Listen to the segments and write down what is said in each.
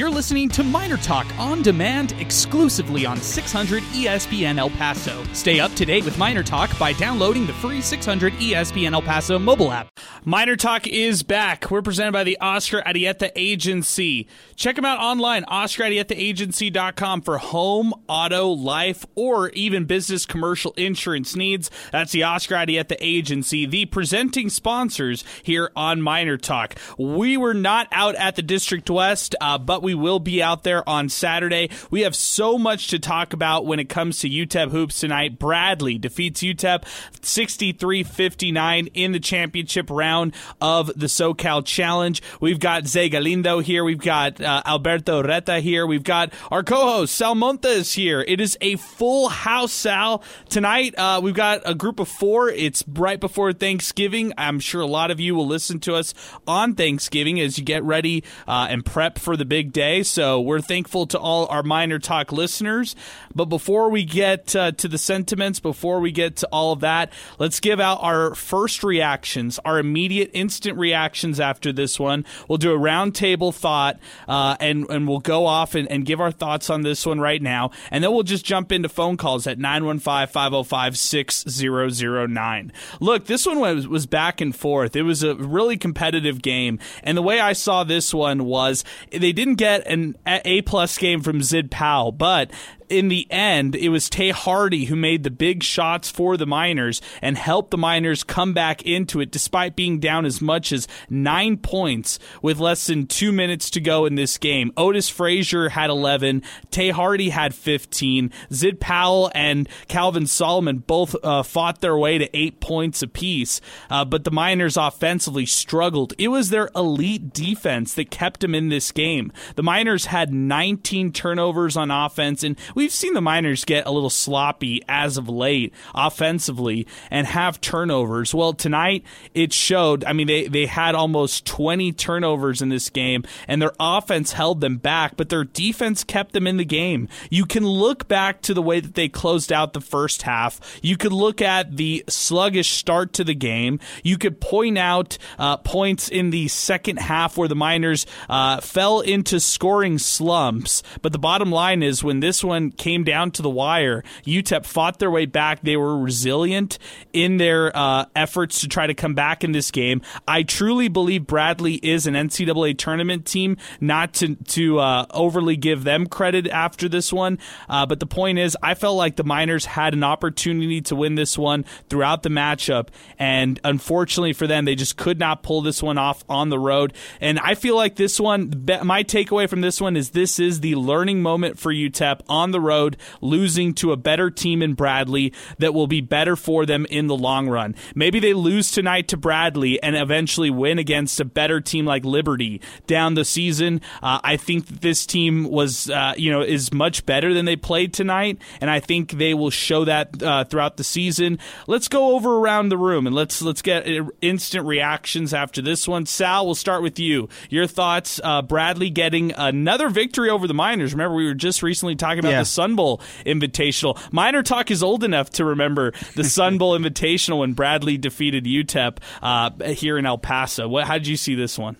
You're listening to Miner Talk on demand exclusively on 600 ESPN El Paso. Stay up to date with Miner Talk by downloading the free 600 ESPN El Paso mobile app. Miner Talk is back. We're presented by the Oscar Arieta Agency. Check them out online, oscararietaagency.com for home, auto, life, or even business commercial insurance needs. That's the Oscar Arieta Agency, the presenting sponsors here on Miner Talk. We were not out at the District West, uh, but we will be out there on Saturday. We have so much to talk about when it comes to UTEP hoops tonight. Bradley defeats UTEP 63 59 in the championship round of the SoCal Challenge. We've got Zay Galindo here. We've got uh, Alberto Reta here. We've got our co host, Sal Montes, here. It is a full house, Sal. Tonight, uh, we've got a group of four. It's right before Thanksgiving. I'm sure a lot of you will listen to us on Thanksgiving as you get ready uh, and prep for the big day. So we're thankful to all our Miner Talk listeners. But before we get uh, to the sentiments, before we get to all of that, let's give out our first reactions, our immediate instant reactions after this one. We'll do a roundtable thought, uh, and and we'll go off and, and give our thoughts on this one right now, and then we'll just jump into phone calls at 915-505-6009. Look, this one was was back and forth. It was a really competitive game, and the way I saw this one was they didn't get an A plus game from Zid Powell, but in the end, it was Tay Hardy who made the big shots for the Miners and helped the Miners come back into it despite being down as much as nine points with less than two minutes to go in this game. Otis Frazier had 11, Tay Hardy had 15, Zid Powell and Calvin Solomon both uh, fought their way to eight points apiece, uh, but the Miners offensively struggled. It was their elite defense that kept them in this game. The Miners had 19 turnovers on offense, and we've seen the Miners get a little sloppy as of late offensively and have turnovers. Well, tonight it showed. I mean, they, they had almost 20 turnovers in this game, and their offense held them back, but their defense kept them in the game. You can look back to the way that they closed out the first half. You could look at the sluggish start to the game. You could point out uh, points in the second half where the Miners uh, fell into scoring slumps. But the bottom line is when this one came down to the wire, UTEP fought their way back. They were resilient in their uh, efforts to try to come back in this game. I truly believe Bradley is an NCAA tournament team, not to, to uh, overly give them credit after this one. Uh, but the point is, I felt like the Miners had an opportunity to win this one throughout the matchup. And unfortunately for them, they just could not pull this one off on the road. And I feel like this one, my takeaway from this one is this is the learning moment for UTEP on the road, losing to a better team in Bradley that will be better for them in the long run. Maybe they lose tonight to Bradley and eventually win against a better team like Liberty down the season. Uh, I think this team was, uh, you know, is much better than they played tonight, and I think they will show that uh, throughout the season. Let's go over around the room and let's let's get instant reactions after this one. Sal, we'll start with you. Your thoughts? Uh, Bradley getting another victory over the Miners. Remember, we were just recently talking about the Sun Bowl Invitational. Miner Talk is old enough to remember the Sun Bowl Invitational when Bradley defeated UTEP uh, here in El Paso. What, how did you see this one?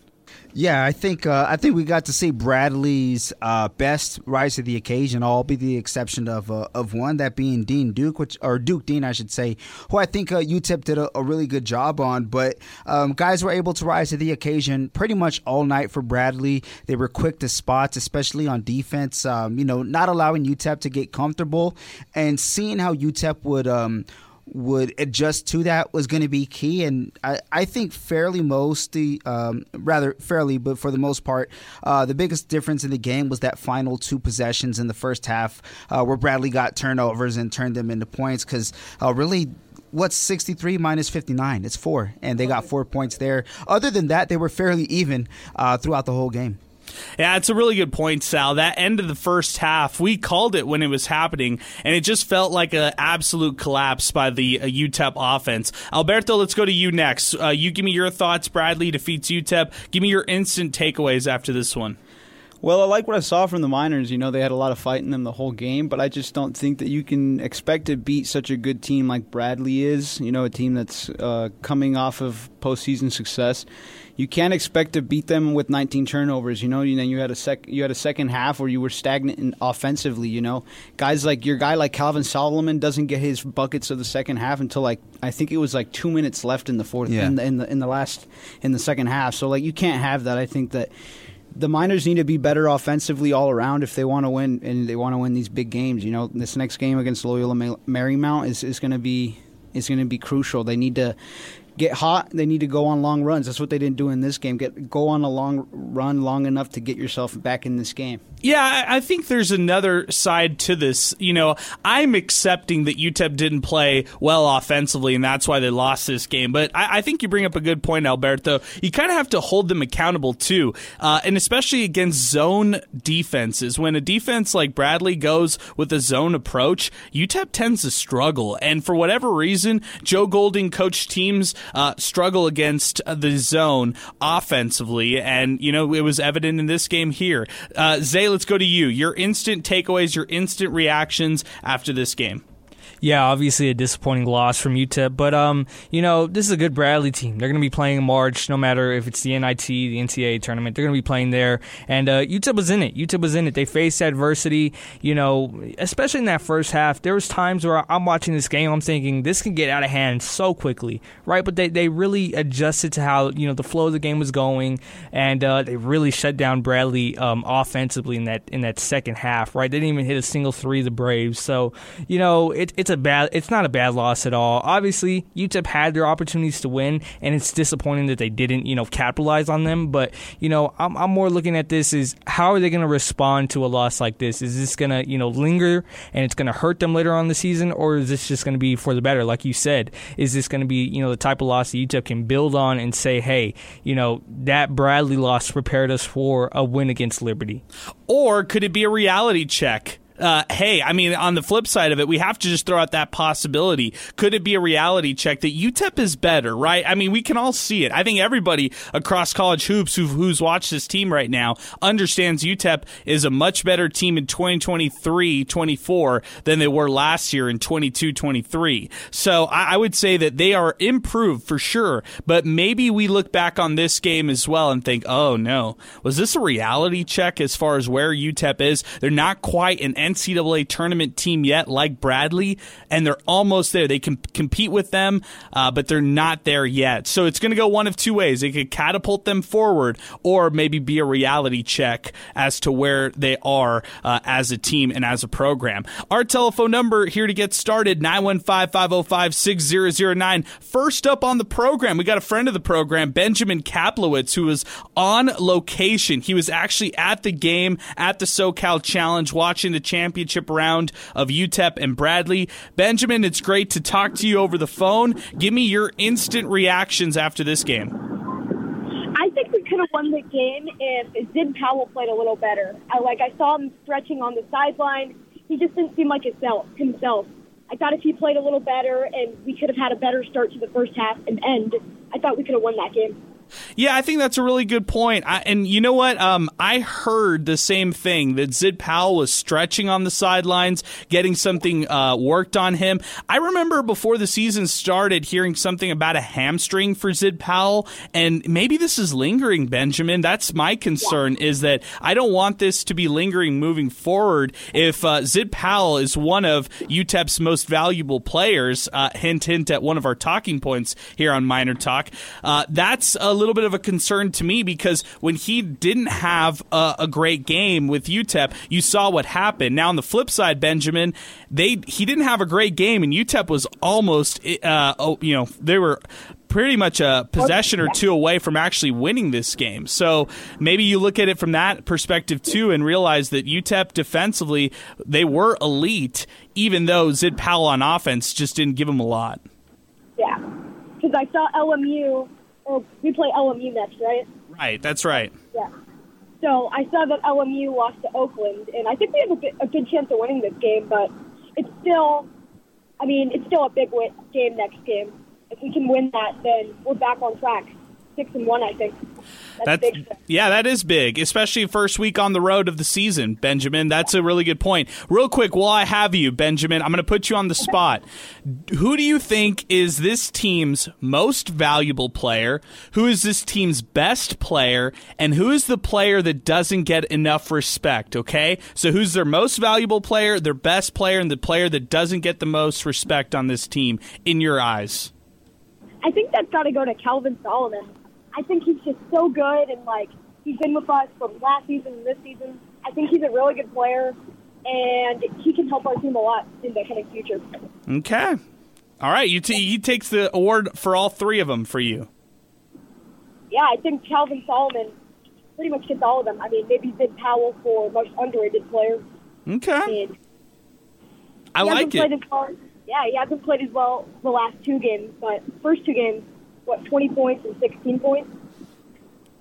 Yeah, I think uh, I think we got to see Bradley's uh, best rise to the occasion, all be the exception of uh, of one, that being Deen Duke, which or Duke Deen, I should say, who I think uh, UTEP did a, a, really good job on. But um, guys were able to rise to the occasion pretty much all night for Bradley. They were quick to spots, especially on defense. Um, you know, not allowing UTEP to get comfortable and seeing how UTEP would. Um, would adjust to that was going to be key. And I, I think fairly most, the um, rather fairly, but for the most part, uh, the biggest difference in the game was that final two possessions in the first half uh, where Bradley got turnovers and turned them into points because uh, really what's 63 minus 59 it's four and they got four points there. Other than that they were fairly even uh, throughout the whole game yeah, it's a really good point, Sal. That end of the first half, we called it when it was happening, and it just felt like an absolute collapse by the uh, UTEP offense. Alberto, let's go to you next. Uh, you give me your thoughts. Bradley defeats UTEP. Give me your instant takeaways after this one. Well, I like what I saw from the Miners. You know, they had a lot of fight in them the whole game, but I just don't think that you can expect to beat such a good team like Bradley is. You know, a team that's uh, coming off of postseason success. You can't expect to beat them with 19 turnovers. You know, you know, you had a sec, you had a second half where you were stagnant in offensively. You know, guys like your guy like Calvin Solomon doesn't get his buckets of the second half until like I think it was like two minutes left in the fourth Yeah. in, the, in the in the last in the second half. So like you can't have that. I think that the Miners need to be better offensively all around if they want to win and they want to win these big games. You know, this next game against Loyola Marymount is, is going to be is going to be crucial. They need to get hot. They need to go on long runs. That's what they didn't do in this game. Get go on a long run long enough to get yourself back in this game. Yeah, I think there's another side to this. You know, I'm accepting that UTEP didn't play well offensively, and that's why they lost this game. But I, I think you bring up a good point, Alberto. You kind of have to hold them accountable too, uh, and especially against zone defenses. When a defense like Bradley goes with a zone approach, UTEP tends to struggle, and for whatever reason, Joe Golding coached teams uh, struggle against the zone offensively, and you know it was evident in this game here. Uh, Zay, let's go to you. Your instant takeaways, your instant reactions after this game. Yeah, obviously a disappointing loss from UTEP, but um, you know this is a good Bradley team. They're going to be playing in March, no matter if it's the NIT, the NCAA tournament. They're going to be playing there, and uh, UTEP was in it. UTEP was in it. They faced adversity, you know, especially in that first half. There was times where I'm watching this game, I'm thinking this can get out of hand so quickly, right? But they they really adjusted to how you know the flow of the game was going, and uh, they really shut down Bradley um, offensively in that in that second half, right? They didn't even hit a single three. The Braves, so you know it, it's a bad. It's not a bad loss at all. Obviously, UTEP had their opportunities to win, and it's disappointing that they didn't, you know, capitalize on them. But you know, I'm, I'm more looking at this is how are they going to respond to a loss like this? Is this going to, you know, linger and it's going to hurt them later on the season, or is this just going to be for the better? Like you said, is this going to be, you know, the type of loss that UTEP can build on and say, hey, you know, that Bradley loss prepared us for a win against Liberty? Or could it be a reality check? Uh, hey, I mean, on the flip side of it, we have to just throw out that possibility. Could it be a reality check that UTEP is better, right? I mean, we can all see it. I think everybody across college hoops who, who's watched this team right now understands UTEP is a much better team in 2023 24 than they were last year in 22 23. So I, I would say that they are improved for sure, but maybe we look back on this game as well and think, oh no, was this a reality check as far as where UTEP is? They're not quite an NCAA tournament team yet, like Bradley, and they're almost there. They can compete with them, uh, but they're not there yet. So it's going to go one of two ways. It could catapult them forward, or maybe be a reality check as to where they are uh, as a team and as a program. Our telephone number here to get started 915 505 6009. First up on the program, we got a friend of the program, Benjamin Kaplowitz, who was on location. He was actually at the game at the SoCal Challenge watching the championship round of UTEP and Bradley. Benjamin, it's great to talk to you over the phone. Give me your instant reactions after this game. I think we could have won the game if Zid Powell played a little better. I like I saw him stretching on the sideline. He just didn't seem like himself. Himself. I thought if he played a little better and we could have had a better start to the first half and end, I thought we could have won that game. Yeah, I think that's a really good point. I, and you know what? Um, I heard the same thing that Zid Powell was stretching on the sidelines, getting something uh, worked on him. I remember before the season started hearing something about a hamstring for Zid Powell, and maybe this is lingering, Benjamin. That's my concern. Is that I don't want this to be lingering moving forward. If uh, Zid Powell is one of UTEP's most valuable players, uh, hint hint at one of our talking points here on Miner Talk, uh, that's a little bit of a concern to me because when he didn't have a, a, great game with UTEP, you saw what happened. Now on the flip side, Benjamin, they he didn't have a great game, and UTEP was almost, uh, oh, you know, they were pretty much a possession or two away from actually winning this game. So maybe you look at it from that perspective too and realize that UTEP defensively, they were elite, even though Zid Powell on offense just didn't give them a lot. Yeah, because I saw LMU or we play LMU next, right? Right, that's right. Yeah. So I saw that LMU lost to Oakland, and I think we have a, bit, a good chance of winning this game. But it's still, I mean, it's still a big win, game next game. If we can win that, then we're back on track six and one. I think that's, big. yeah, that is big, especially first week on the road of the season, Benjamin. That's a really good point. Real quick, while I have you, Benjamin, I'm going to put you on the spot. Who do you think is this team's most valuable player? Who is this team's best player? And who is the player that doesn't get enough respect? Okay, so who's their most valuable player, their best player, and the player that doesn't get the most respect on this team in your eyes? I think that's got to go to Calvin Solomon. I think he's just so good, and like he's been with us from last season and this season. I think he's a really good player, and he can help our team a lot in the coming future. Okay, all right. You t- he takes the award for all three of them for you. Yeah, I think Calvin Solomon pretty much gets all of them. I mean, maybe Zid Powell for most underrated player. Okay, And I like it. Yeah, he hasn't played as well the last two games, but first two games, what, 20 points and 16 points?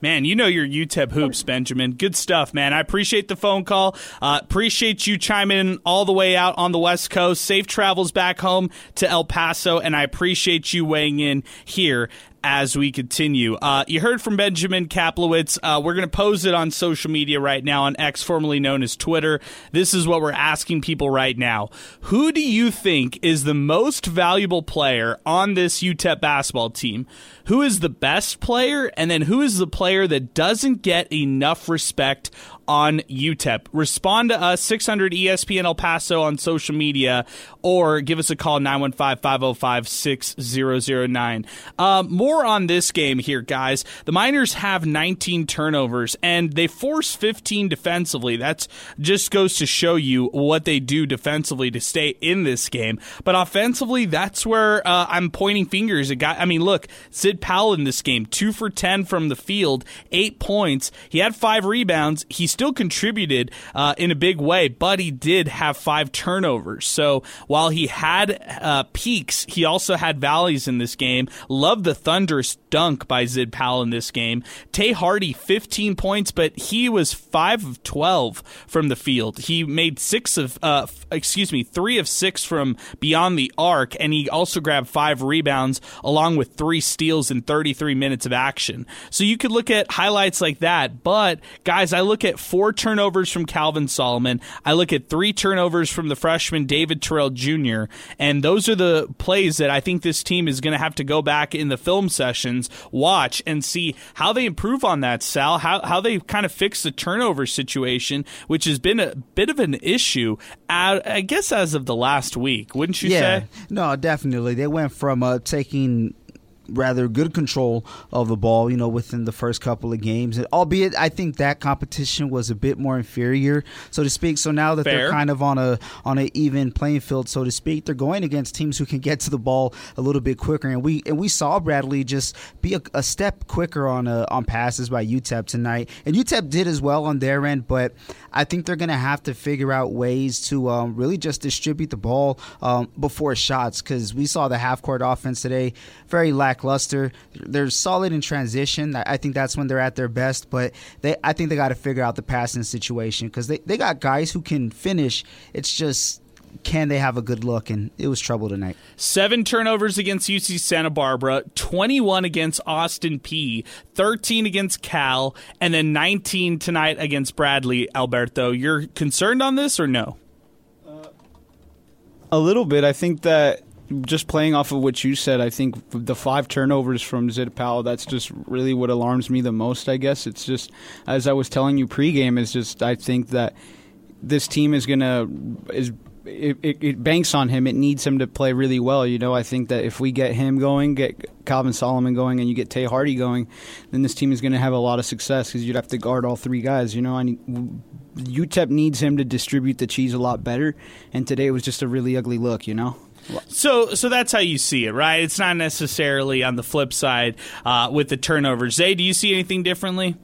Man, you know your UTEP hoops, Benjamin. Good stuff, man. I appreciate the phone call. Uh, appreciate you chiming in all the way out on the West Coast. Safe travels back home to El Paso, and I appreciate you weighing in here as we continue. Uh, you heard from Benjamin Kaplowitz. Uh, we're going to pose it on social media right now on X, formerly known as Twitter. This is what we're asking people right now. Who do you think is the most valuable player on this UTEP basketball team? Who is the best player? And then who is the player that doesn't get enough respect on UTEP. Respond to us, 600 ESPN El Paso on social media, or give us a call, 915 505 6009. Uh, more on this game here, guys. The Miners have 19 turnovers, and they force 15 defensively. That just goes to show you what they do defensively to stay in this game. But offensively, that's where uh, I'm pointing fingers at guy. I mean, look, Zid Powell in this game, two for 10 from the field, eight points. He had five rebounds. He still contributed uh, in a big way, but he did have five turnovers. So while he had uh, peaks, he also had valleys in this game. Love the thunderous dunk by Zid Powell in this game. Tay Hardy, 15 points, but he was 5 of 12 from the field. He made 6 of, uh, f- excuse me, 3 of 6 from beyond the arc, and he also grabbed 5 rebounds along with 3 steals in 33 minutes of action. So you could look at highlights like that, but guys, I look at 4 turnovers from Calvin Solomon. I look at 3 turnovers from the freshman David Terrell Jr., and those are the plays that I think this team is going to have to go back in the film sessions, watch, and see how they improve on that, Sal, how, how they kind of fix the turnover situation, which has been a bit of an issue, uh, I guess, as of the last week, wouldn't you yeah, say? no, definitely. They went from uh, taking rather good control of the ball, you know, within the first couple of games. And albeit, I think that competition was a bit more inferior, so to speak. So now that Fair. they're kind of on a on an even playing field, so to speak, they're going against teams who can get to the ball a little bit quicker. And we and we saw Bradley just be a, a step quicker on uh, on passes by UTEP tonight, and UTEP did as well on their end. But I think they're going to have to figure out ways to um, really just distribute the ball um, before shots because we saw the half court offense today very lackluster. They're solid in transition. I I think that's when they're at their best. But they, I think they got to figure out the passing situation because they, they got guys who can finish. It's just can they have a good look? And it was trouble tonight. Seven turnovers against UC Santa Barbara, 21 against Austin Peay, 13 against Cal, and then 19 tonight against Bradley. Alberto, you're concerned on this or no? A little bit. I think that just playing off of what you said, I think the five turnovers from Zid Powell, that's just really what alarms me the most, I guess. It's just, as I was telling you pregame, is just, I think that this team is going to, is it, it, it banks on him. It needs him to play really well. You know, I think that if we get him going, get Calvin Solomon going, and you get Tay Hardy going, then this team is going to have a lot of success because you'd have to guard all three guys. You know, I need, UTEP needs him to distribute the cheese a lot better, and today it was just a really ugly look. You know. So, so that's how you see it, right? It's not necessarily on the flip side uh, with the turnovers. Zay, do you see anything differently?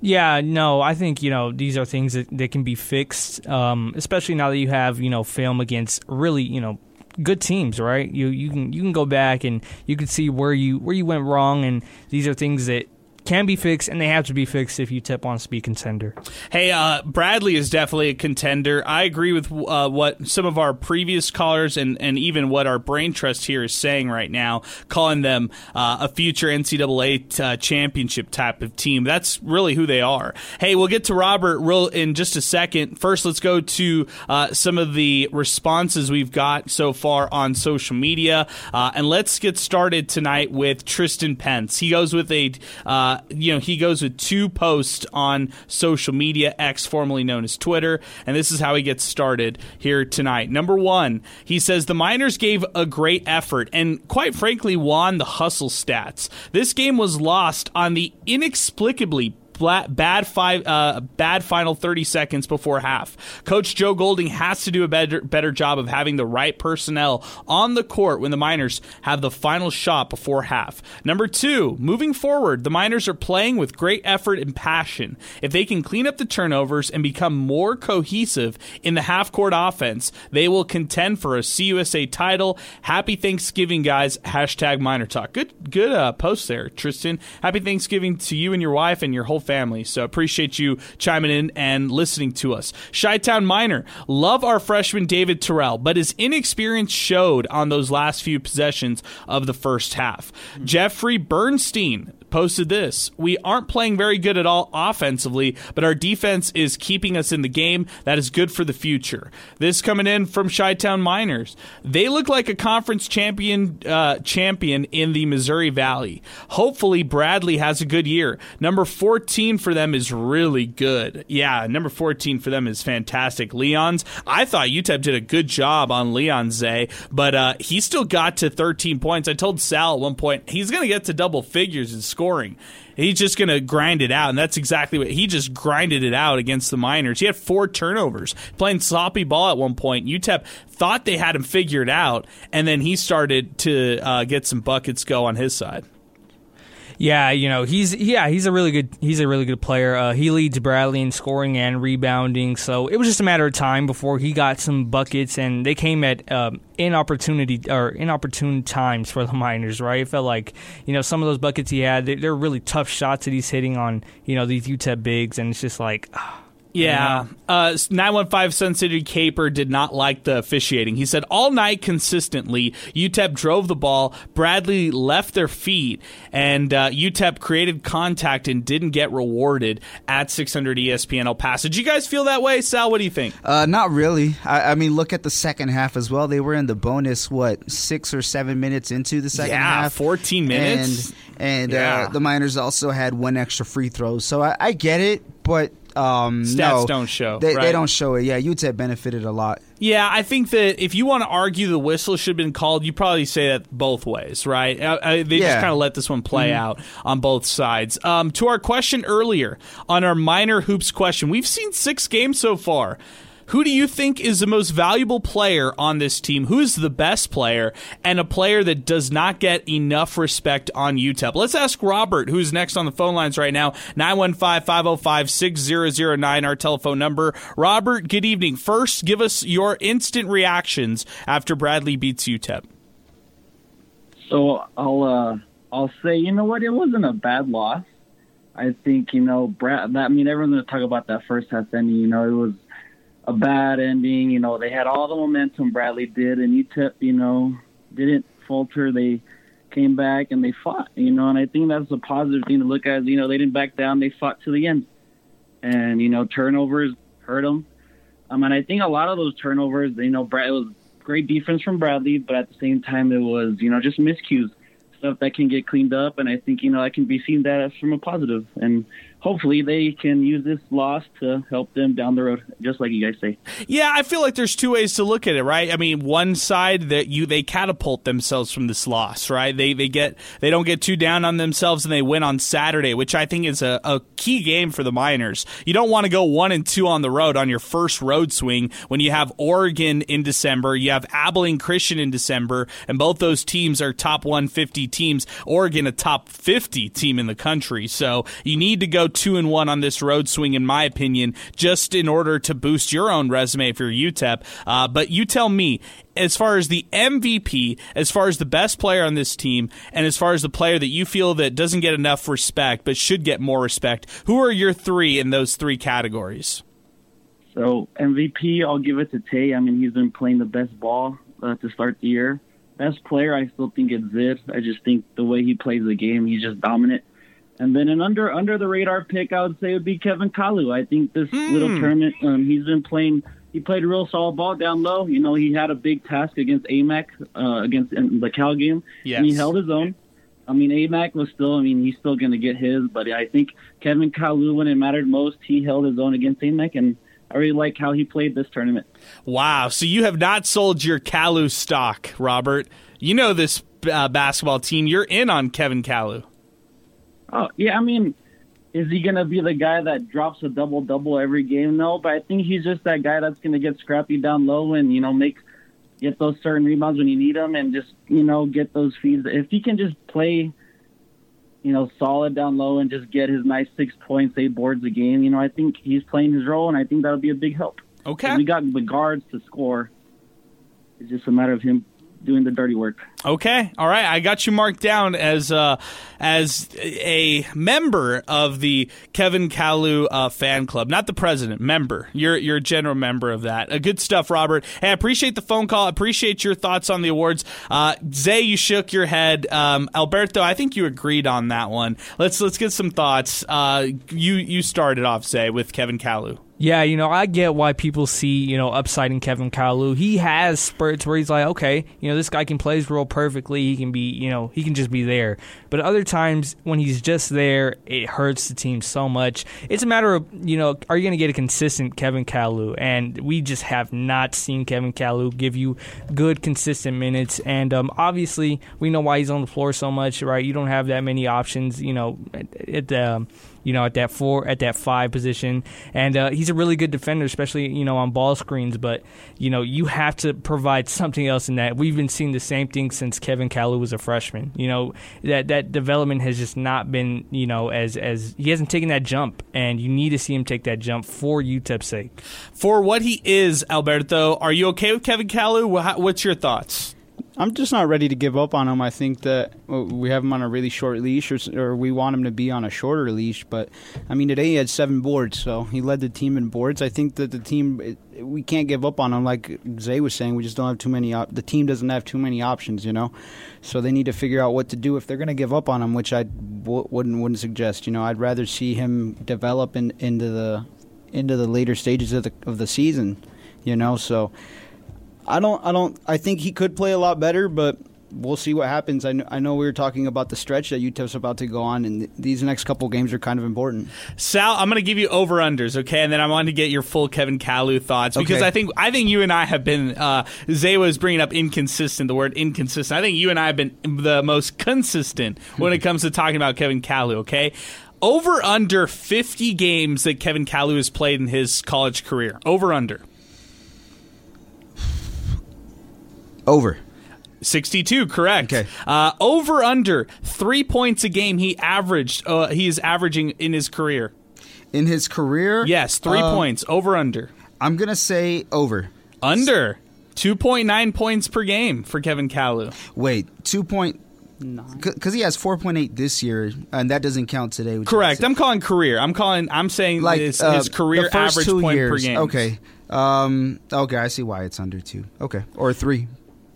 Yeah, no, I think you know these are things that, that can be fixed, um, especially now that you have you know film against really you know good teams, right? You you can you can go back and you can see where you where you went wrong, and these are things that can be fixed, and they have to be fixed if UTEP wants to be contender. Hey, uh, Bradley is definitely a contender. I agree with uh, what some of our previous callers and, and even what our brain trust here is saying right now, calling them uh, a future NCAA uh, championship type of team. That's really who they are. Hey, we'll get to Robert real in just a second. First, let's go to uh, some of the responses we've got so far on social media, uh, and let's get started tonight with Tristan Pence. He goes with a, uh, Uh, you know, he goes with two posts on social media, X, formerly known as Twitter, and this is how he gets started here tonight. Number one, he says the Miners gave a great effort and, quite frankly, won the hustle stats. This game was lost on the inexplicably bad five, uh, bad final 30 seconds before half. Coach Joe Golding has to do a better, better job of having the right personnel on the court when the Miners have the final shot before half. Number two, moving forward, the Miners are playing with great effort and passion. If they can clean up the turnovers and become more cohesive in the half court offense, they will contend for a CUSA title. Happy Thanksgiving, guys. Hashtag Miner Talk. Good, good uh, post there, Tristan. Happy Thanksgiving to you and your wife and your whole family. So appreciate you chiming in and listening to us. Chi-Town Miner, love our freshman David Terrell, but his inexperience showed on those last few possessions of the first half. Mm-hmm. Jeffrey Bernstein, posted this We aren't playing very good at all offensively, but our defense is keeping us in the game. That is good for the future. This coming in from Chi Town Miners. They look like a conference champion uh, champion in the Missouri Valley. Hopefully, Bradley has a good year. Number 14 for them is really good. Yeah, number 14 for them is fantastic. Leons, I thought UTEP did a good job on Leon Zay, but uh, he still got to 13 points. I told Sal at one point he's going to get to double figures in scoring. He's just going to grind it out, and that's exactly what he just grinded it out against the Miners. He had four turnovers, playing sloppy ball at one point. UTEP thought they had him figured out, and then he started to uh, get some buckets go on his side. Yeah, you know he's yeah he's a really good he's a really good player. Uh, he leads Bradley in scoring and rebounding, so it was just a matter of time before he got some buckets, and they came at um, inopportunity or inopportune times for the Miners. Right, it felt like you know some of those buckets he had they're really tough shots that he's hitting on you know these UTEP bigs, and it's just like. Oh, yeah. Uh, 915 Sun City Caper did not like the officiating. He said, all night consistently, UTEP drove the ball. Bradley left their feet, and uh, UTEP created contact and didn't get rewarded at 600 ESPN El Paso. Did you guys feel that way? Sal, what do you think? Uh, not really. I, I, mean, look at the second half as well. They were in the bonus, what, six or seven minutes into the second yeah, half? 14 minutes. And, and uh, yeah. the Miners also had one extra free throw. So I, I get it, but um, Stats no, don't show. They, right? they, don't show it. Yeah, UTEP benefited a lot. Yeah, I think that if you want to argue the whistle should have been called, you probably say that both ways, right? Uh, uh, they yeah. just kind of let this one play mm-hmm. out on both sides. Um, to our question earlier on our Miner hoops question, we've seen six games so far. Who do you think is the most valuable player on this team? Who's the best player and a player that does not get enough respect on UTEP? Let's ask Robert, who's next on the phone lines right now. 915-505-6009, our telephone number. Robert, good evening. First, give us your instant reactions after Bradley beats UTEP. So I'll uh, I'll say, you know what, it wasn't a bad loss. I think you know, Brad. I mean, everyone's gonna talk about that first half ending. You know, it was a bad ending. You know, they had all the momentum Bradley did, and UTEP, you know, didn't falter. They came back and they fought, you know, and I think that's a positive thing to look at. You know, they didn't back down. They fought to the end. And, you know, turnovers hurt them. Um, and I think a lot of those turnovers, you know, Brad, it was great defense from Bradley, but at the same time, it was, you know, just miscues, stuff that can get cleaned up. And I think, you know, I can be seen that as from a positive. And hopefully they can use this loss to help them down the road, just like you guys say. Yeah, I feel like there's two ways to look at it, right? I mean, one side that you they catapult themselves from this loss, right? They they get they don't get too down on themselves and they win on Saturday, which I think is a, a key game for the Miners. You don't want to go one and two on the road on your first road swing when you have Oregon in December, you have Abilene Christian in December, and both those teams are top 150 teams. Oregon a top 50 team in the country, so you need to go two and one on this road swing, in my opinion, just in order to boost your own resume for UTEP. Uh, but you tell me, as far as the MVP, as far as the best player on this team, and as far as the player that you feel that doesn't get enough respect but should get more respect, who are your three in those three categories? So MVP, I'll give it to Tay. I mean, he's been playing the best ball uh, to start the year. Best player, I still think it's Zid. I just think the way he plays the game, he's just dominant. And then an under under the radar pick, I would say would be Kevin Kalu. I think this little tournament, um, he's been playing. He played a real solid ball down low. You know, he had a big task against Aimaq uh, against in the Cal game, Yes. and he held his own. I mean, Aimaq was still. I mean, he's still going to get his, but I think Kevin Kalu, when it mattered most, he held his own against Aimaq, and I really like how he played this tournament. Wow. So you have not sold your Kalu stock, Robert. You know this uh, basketball team. You're in on Kevin Kalu. Oh yeah, I mean, is he gonna be the guy that drops a double double every game? No, but I think he's just that guy that's gonna get scrappy down low and you know make get those certain rebounds when you need them and just you know get those feeds. If he can just play, you know, solid down low and just get his nice six points, eight boards a game, you know, I think he's playing his role and I think that'll be a big help. Okay. We got the guards to score. It's just a matter of him doing the dirty work. Okay, all right. I got you marked down as uh, as a member of the Kevin Kalu uh, fan club, not the president. Member, you're you're a general member of that. Uh, good stuff, Robert. Hey, I appreciate the phone call. I appreciate your thoughts on the awards. Uh, Zay, you shook your head. Um, Alberto, I think you agreed on that one. Let's let's get some thoughts. Uh, you you started off, Zay, with Kevin Kalu. Yeah, you know, I get why people see, you know, upside in Kevin Kalu. He has spurts where he's like, okay, you know, this guy can play his role perfectly. He can be, you know, he can just be there. But other times when he's just there, it hurts the team so much. It's a matter of, you know, are you going to get a consistent Kevin Kalu? And we just have not seen Kevin Kalu give you good, consistent minutes. And um, obviously, we know why he's on the floor so much, right? You don't have that many options, you know, at, the. You know, at that four, at that five position, and uh, he's a really good defender, especially you know on ball screens. But you know, you have to provide something else in that. We've been seeing the same thing since Kevin Kalu was a freshman. You know, that that development has just not been, you know, as as he hasn't taken that jump, and you need to see him take that jump for UTEP's sake. For what he is, Alberto, are you okay with Kevin Kalu? What's your thoughts? I'm just not ready to give up on him. I think that we have him on a really short leash, or, or we want him to be on a shorter leash. But I mean, today he had seven boards, so he led the team in boards. I think that the team it, we can't give up on him. Like Zay was saying, we just don't have too many. Op- the team doesn't have too many options, you know. So they need to figure out what to do if they're going to give up on him, which I w- wouldn't wouldn't suggest. You know, I'd rather see him develop in, into the into the later stages of the of the season. You know, so. I don't. I don't. I think he could play a lot better, but we'll see what happens. I know, I know we were talking about the stretch that UTEP's about to go on, and th- these next couple games are kind of important. Sal, I'm going to give you over unders, okay, and then I want to get your full Kevin Kalu thoughts because Okay. I think I think you and I have been. Uh, Zay was bringing up inconsistent, the word inconsistent. I think you and I have been the most consistent when it comes to talking about Kevin Kalu. Okay, over under 50 games that Kevin Kalu has played in his college career. Over under. Over. 62, correct. Okay. Uh, over under three points a game he averaged. Uh, he is averaging in his career. In his career, Yes, three uh, points. Over under. I'm gonna say over. Under 2.9 points per game for Kevin Kalu. Wait, two point. Because he has 4.8 this year, and that doesn't count today. which Correct. I'm calling career. I'm calling. I'm saying like his, uh, his career the first average two point years. per game. Okay. Um. Okay, I see why it's under two. Okay, or three.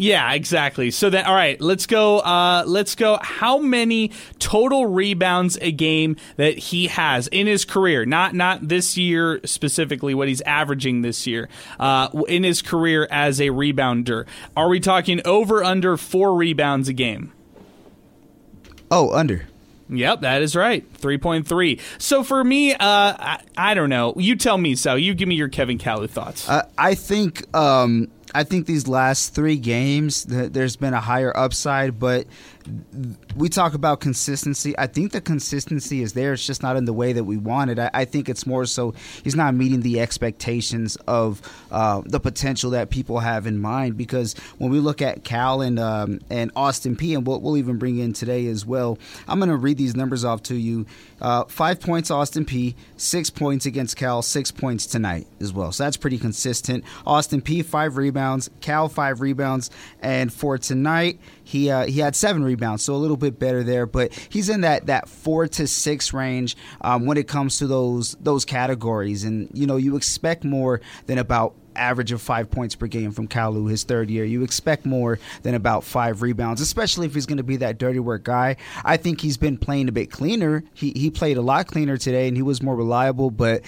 Yeah, exactly. So then, all right, let's go. Uh, let's go. How many total rebounds a game that he has in his career? Not not this year specifically. What he's averaging this year uh, in his career as a rebounder. Are we talking over under four rebounds a game? Oh, under. Yep, that is right. 3.3. So for me, uh, I, I don't know. You tell me, so you give me your Kevin Kalu thoughts. Uh, I think um, I think these last three games, there's been a higher upside, but we talk about consistency. I think the consistency is there. It's just not in the way that we wanted. I, I think it's more so he's not meeting the expectations of uh, the potential that people have in mind. Because when we look at Cal and um, and Austin Peay, and what we'll even bring in today as well, I'm going to read these numbers off to you. Uh, five points Austin Peay, six points against Cal, six points tonight as well. So that's pretty consistent. Austin Peay five rebounds, Cal five rebounds, and for tonight he uh, he had seven rebounds, so a little bit better there. But he's in that that four to six range um, when it comes to those those categories, and you know you expect more than about average of five points per game from Kalu his third year. You expect more than about five rebounds, especially if he's going to be that dirty work guy. I think he's been playing a bit cleaner. He he played a lot cleaner today, and he was more reliable. But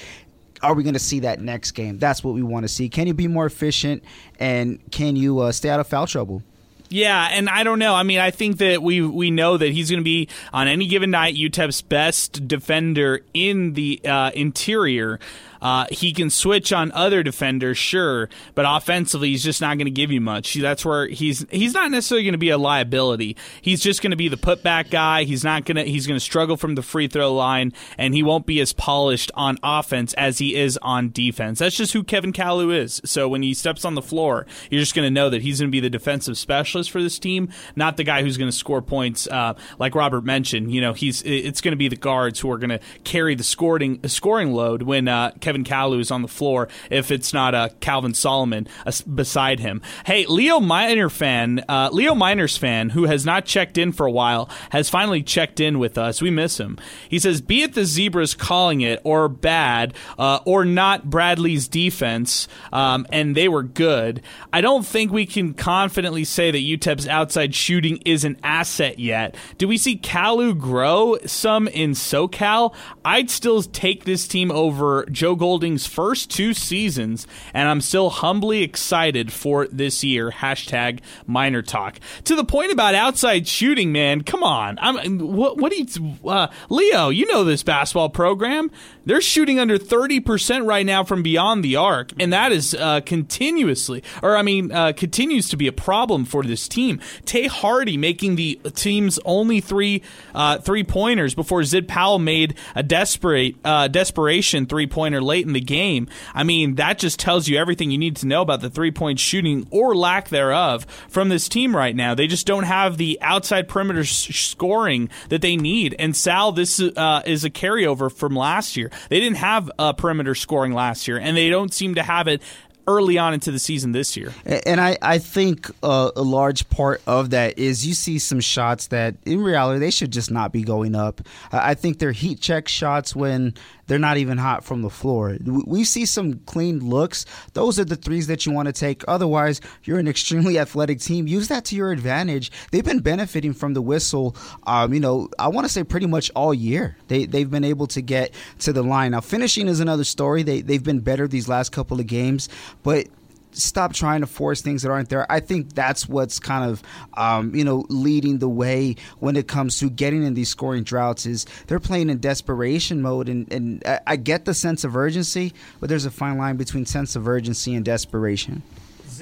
are we going to see that next game? That's what we want to see. Can you be more efficient, and can you uh, stay out of foul trouble? Yeah, and I don't know. I mean, I think that we we know that he's going to be on any given night UTEP's best defender in the uh, interior. Uh, he can switch on other defenders, sure, but offensively, he's just not going to give you much. That's where he's he's not necessarily going to be a liability. He's just going to be the putback guy. He's not going to he's going to struggle from the free throw line, and he won't be as polished on offense as he is on defense. That's just who Kevin Kalu is. So when he steps on the floor, you're just going to know that he's going to be the defensive specialist for this team, not the guy who's going to score points. Uh, like Robert mentioned, you know, he's it's going to be the guards who are going to carry the scoring scoring load when uh, Kevin Kevin Kalu is on the floor if it's not uh, Calvin Solomon uh, beside him. Hey, Leo Miner fan, uh, Leo Miners fan, who has not checked in for a while, has finally checked in with us. We miss him. He says, "Be it the Zebras calling it or bad uh, or not Bradley's defense, um, and they were good. I don't think we can confidently say that UTEP's outside shooting is an asset yet. Do we see Kalu grow some in SoCal? I'd still take this team over Joe." Golding's first two seasons, and I'm still humbly excited for this year. Hashtag Miner Talk. To the point about outside shooting, man. Come on. I'm what? What do you, uh, Leo? You know this basketball program. They're shooting under 30% right now from beyond the arc, and that is uh, continuously, or I mean, uh, continues to be a problem for this team. Tay Hardy making the team's only three uh, three pointers before Zid Powell made a desperate uh, desperation three pointer late in the game. I mean, that just tells you everything you need to know about the three point shooting or lack thereof from this team right now. They just don't have the outside perimeter scoring that they need. And Sal, this uh, is a carryover from last year. They didn't have a perimeter scoring last year, and they don't seem to have it early on into the season this year. And I, I think uh, a large part of that is you see some shots that in reality they should just not be going up. I think they're heat check shots when they're not even hot from the floor. We see some clean looks. Those are the threes that you want to take. Otherwise, you're an extremely athletic team. Use that to your advantage. They've been benefiting from the whistle, um, you know, I want to say pretty much all year. They, they've been able to get to the line. Now, finishing is another story. They, they've been better these last couple of games, but stop trying to force things that aren't there. I think that's what's kind of, um, you know, leading the way when it comes to getting in these scoring droughts. Is they're playing in desperation mode, and, and I get the sense of urgency, but there's a fine line between sense of urgency and desperation.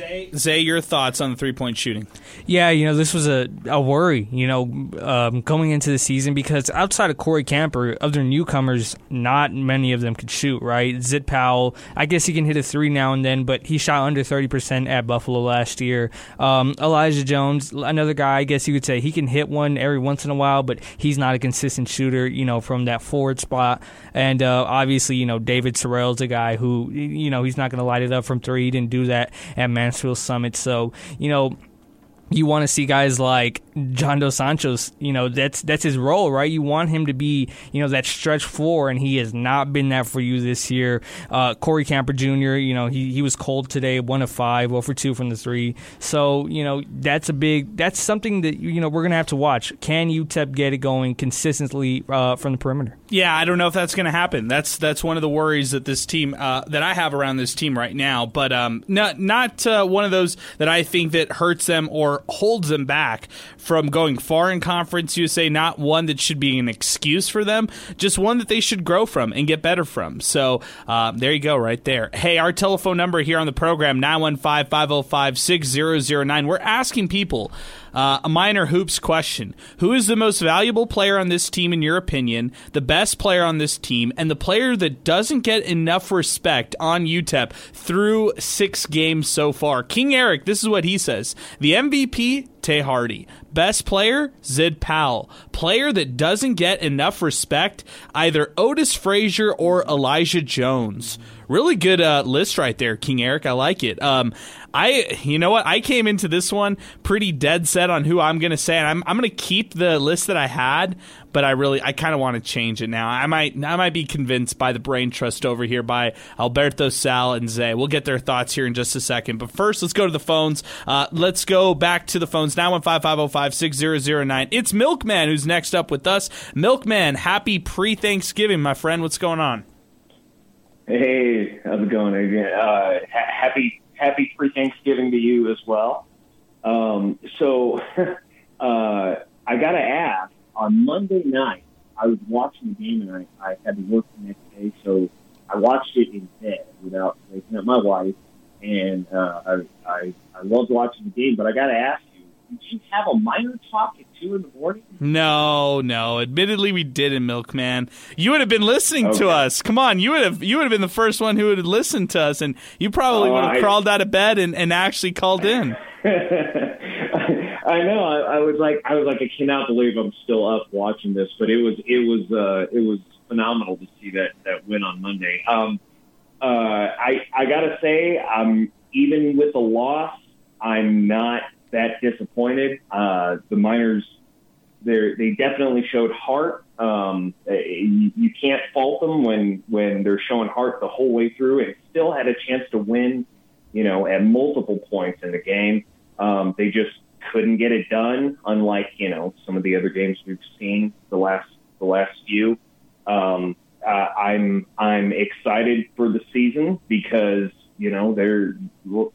Zay, Zay, your thoughts on the three point shooting? Yeah, you know, this was a, a worry, you know, um, going into the season because outside of Corey Camper, other newcomers, not many of them could shoot, right? Zid Powell, I guess he can hit a three now and then, but he shot under 30% at Buffalo last year. Um, Elijah Jones, another guy, I guess you could say he can hit one every once in a while, but he's not a consistent shooter, you know, from that forward spot. And uh, obviously, you know, David Terrell's a guy who, you know, he's not going to light it up from three. He didn't do that at Mansfield Summit. So, you know, you want to see guys like John Dos Santos, you know, that's that's his role, right? You want him to be, you know, that stretch four, and he has not been that for you this year. Uh, Corey Camper Jr., you know, he, he was cold today, one of five, well for two from the three. So, you know, that's a big, that's something that, you know, we're going to have to watch. Can UTEP get it going consistently uh, from the perimeter? Yeah, I don't know if that's going to happen. That's that's one of the worries that this team, uh, that I have around this team right now, but um, not, not uh, one of those that I think that hurts them or holds them back from going far in Conference USA, not one that should be an excuse for them, just one that they should grow from and get better from. So uh, there you go, right there. Hey, our telephone number here on the program, 915 505 6009. We're asking people uh, a Miner hoops question. Who is the most valuable player on this team, in your opinion, the best player on this team, and the player that doesn't get enough respect on UTEP through six games so far? King Eric, this is what he says The MVP, Tay Hardy. Best player, Zid Powell. Player that doesn't get enough respect, either Otis Frazier or Elijah Jones. Really good uh, list right there, King Eric. I like it. Um, I, you know what? I came into this one pretty dead set on who I'm going to say, and I'm, I'm going to keep the list that I had, but I really, I kind of want to change it now. I might, I might be convinced by the brain trust over here by Alberto, Sal, and Zay. We'll get their thoughts here in just a second, but first, let's go to the phones. Uh, let's go back to the phones. Nine one five five zero five six zero zero nine. It's Milkman who's next up with us. Milkman, happy pre-Thanksgiving, my friend. What's going on? Hey, how's it going? Again, uh, ha- happy happy pre Thanksgiving to you as well. Um, so, uh, I got to ask. On Monday night, I was watching the game and I, I had to work the next day, so I watched it in bed without waking up my wife. And uh, I, I I loved watching the game, but I got to ask you, did you have a Miner Talk at two in the morning? No, no. Admittedly, we didn't, Milkman. You would have been listening okay. to us. Come on, you would have you would have been the first one who would have listened to us, and you probably oh, would have I... crawled out of bed and, and actually called in. I know. I, I was like, I was like, I cannot believe I'm still up watching this, but it was, it was, uh, it was phenomenal to see that that win on Monday. Um, uh, I I gotta say, um, even with the loss, I'm not that disappointed. Uh, the Miners, they they definitely showed heart. Um, you, you can't fault them when when they're showing heart the whole way through, and still had a chance to win. You know, at multiple points in the game, um, they just couldn't get it done. Unlike you know some of the other games we've seen the last the last few. Um, uh, I'm I'm excited for the season because you know they're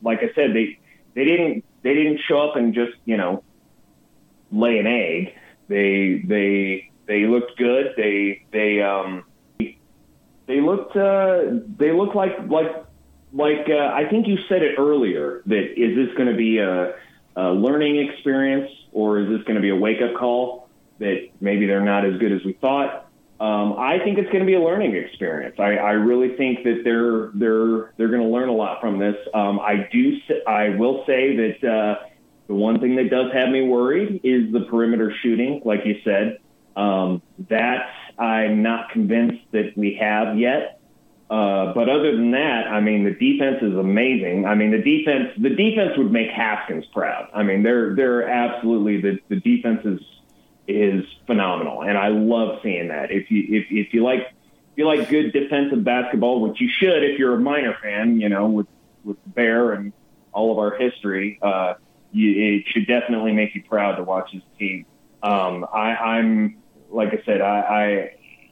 like I said they they didn't they didn't show up and just you know lay an egg. They they they looked good. They they um they looked uh, they looked like like like uh, I think you said it earlier that is this going to be a, a learning experience or is this going to be a wake up call that maybe they're not as good as we thought. Um, I think it's going to be a learning experience. I, I really think that they're they're they're going to learn a lot from this. Um, I do. I will say that uh, the one thing that does have me worried is the perimeter shooting, like you said. Um, that I'm not convinced that we have yet. Uh, but other than that, I mean, the defense is amazing. I mean, the defense the defense would make Haskins proud. I mean, they're they're absolutely the the defense is is phenomenal, and I love seeing that. If you if if you like if you like good defensive basketball, which you should if you're a Miner fan, you know, with with Bear and all of our history, uh, you, it should definitely make you proud to watch this team. Um, I, I'm like I said, I, I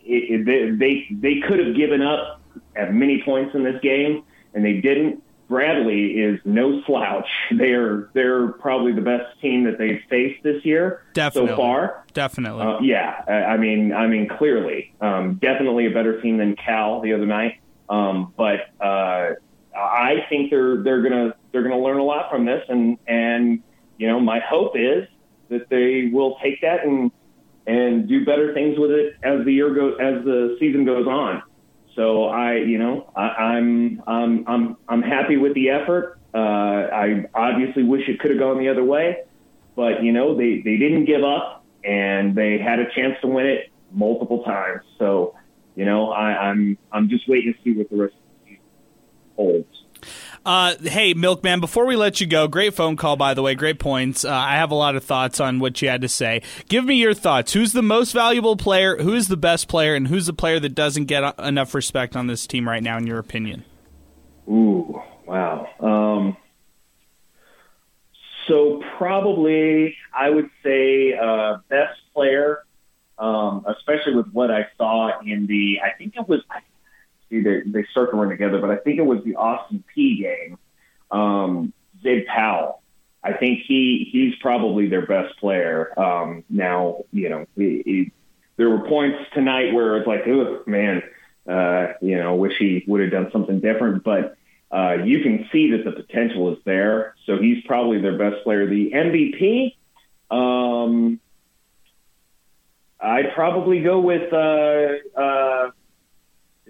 it, it, they they could have given up at many points in this game, and they didn't. Bradley is no slouch. They're they're probably the best team that they've faced this year definitely. so far. Definitely, uh, yeah. I mean, I mean, clearly, um, definitely a better team than Cal the other night. Um, but uh, I think they're they're gonna they're gonna learn a lot from this, and and you know, my hope is that they will take that and and do better things with it as the year goes as the season goes on. So I, you know, I, am I'm, I'm I'm I'm happy with the effort. Uh, I obviously wish it could have gone the other way, but you know they they didn't give up and they had a chance to win it multiple times. So you know I, I'm I'm just waiting to see what the rest of the season holds. Uh, hey, Milkman, before we let you go, great phone call, by the way, great points. Uh, I have a lot of thoughts on what you had to say. Give me your thoughts. Who's the most valuable player? Who's the best player? And who's the player that doesn't get enough respect on this team right now, in your opinion? Ooh, wow. Um, so probably I would say uh, best player, um, especially with what I saw in the, I think it was, I see they, they start to run together, but I think it was the Austin Peay game. Um, Zid Powell. I think he he's probably their best player. Um, now, you know, he, he, there were points tonight where it's like, oh man, uh, you know, wish he would have done something different. But uh, you can see that the potential is there. So he's probably their best player. The MVP, um, I'd probably go with. Uh, uh,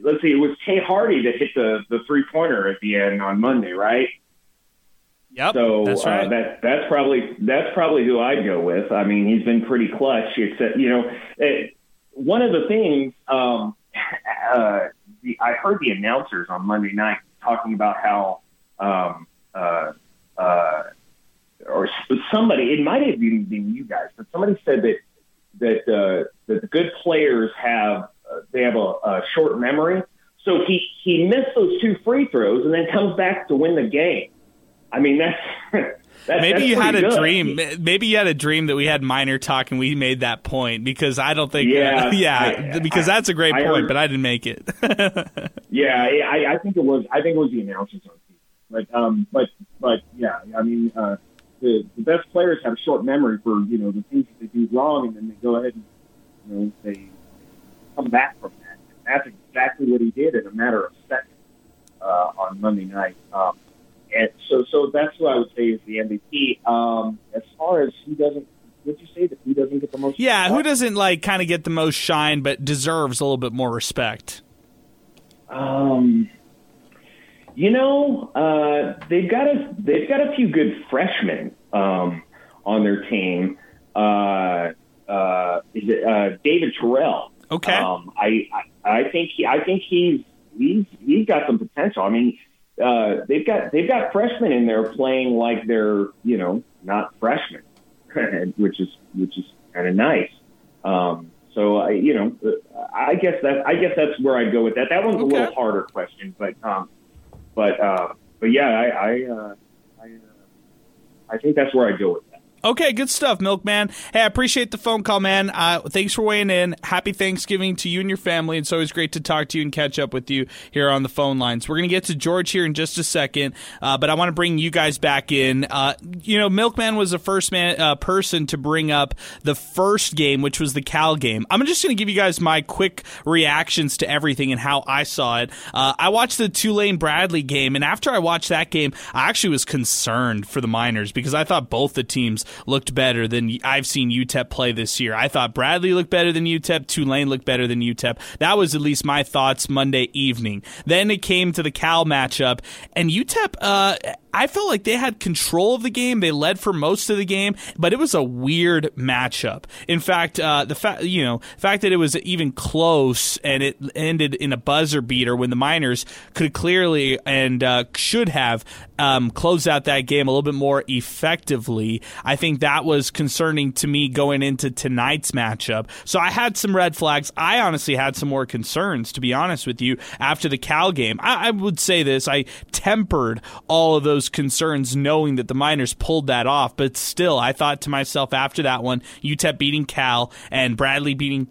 let's see, it was Tay Hardy that hit the the three pointer at the end on Monday, right? Yep, So that's right. uh, that that's probably that's probably who I'd go with. I mean, he's been pretty clutch. Except you know, it, one of the things um, uh, the, I heard the announcers on Monday night talking about how um, uh, uh, or somebody it might have even been you guys, but somebody said that that uh, that the good players have uh, they have a, a short memory. So he he missed those two free throws and then comes back to win the game. I mean that's. That, Maybe you had a good. dream. Maybe you had a dream that we had Miner Talk and we made that point because I don't think. Yeah, yeah, I- because I- that's a great I point, heard- but I didn't make it. Yeah, I, I think it was. I think it was the announcers on TV. But um, but but yeah, I mean, uh, the the best players have a short memory for you know the things that they do wrong, and then they go ahead and you know they come back from that. And that's exactly what he did in a matter of seconds uh, on Monday night. Um, and so so that's what I would say is the MVP. Um, as far as who doesn't, would you say that who doesn't get the most? yeah, who doesn't like kind of get the most shine but deserves a little bit more respect? Um, you know, uh, they've got a they've got a few good freshmen um, on their team. Uh, uh, is it uh, David Terrell? Okay. Um, I, I think he I think he's he's he's got some potential. I mean, uh, they've got they've got freshmen in there playing like they're you know not freshmen, which is which is kind of nice. Um, so I, you know, I guess that I guess that's where I'd go with that. That one's a little harder question, but um, but uh, but yeah, I I uh, I, uh, I think that's where I'd go with that. Okay, good stuff, Milkman. Hey, I appreciate the phone call, man. Uh, thanks for weighing in. Happy Thanksgiving to you and your family. It's always great to talk to you and catch up with you here on the phone lines. We're going to get to George here in just a second, uh, but I want to bring you guys back in. Uh, you know, Milkman was the first man uh, person to bring up the first game, which was the Cal game. I'm just going to give you guys my quick reactions to everything and how I saw it. Uh, I watched the Tulane Bradley game, and after I watched that game, I actually was concerned for the Miners because I thought both the teams looked better than I've seen UTEP play this year. I thought Bradley looked better than UTEP, Tulane looked better than UTEP. That was at least my thoughts Monday evening. Then it came to the Cal matchup, and UTEP, uh, I felt like they had control of the game. They led for most of the game, but it was a weird matchup. In fact, uh, the fact you know fact that it was even close and it ended in a buzzer beater when the Miners could clearly and uh, should have um, closed out that game a little bit more effectively. I think that was concerning to me going into tonight's matchup. So I had some red flags. I honestly had some more concerns, to be honest with you, after the Cal game. I, I would say this: I tempered all of those concerns, knowing that the Miners pulled that off. But still, I thought to myself after that one, UTEP beating Cal and Bradley beating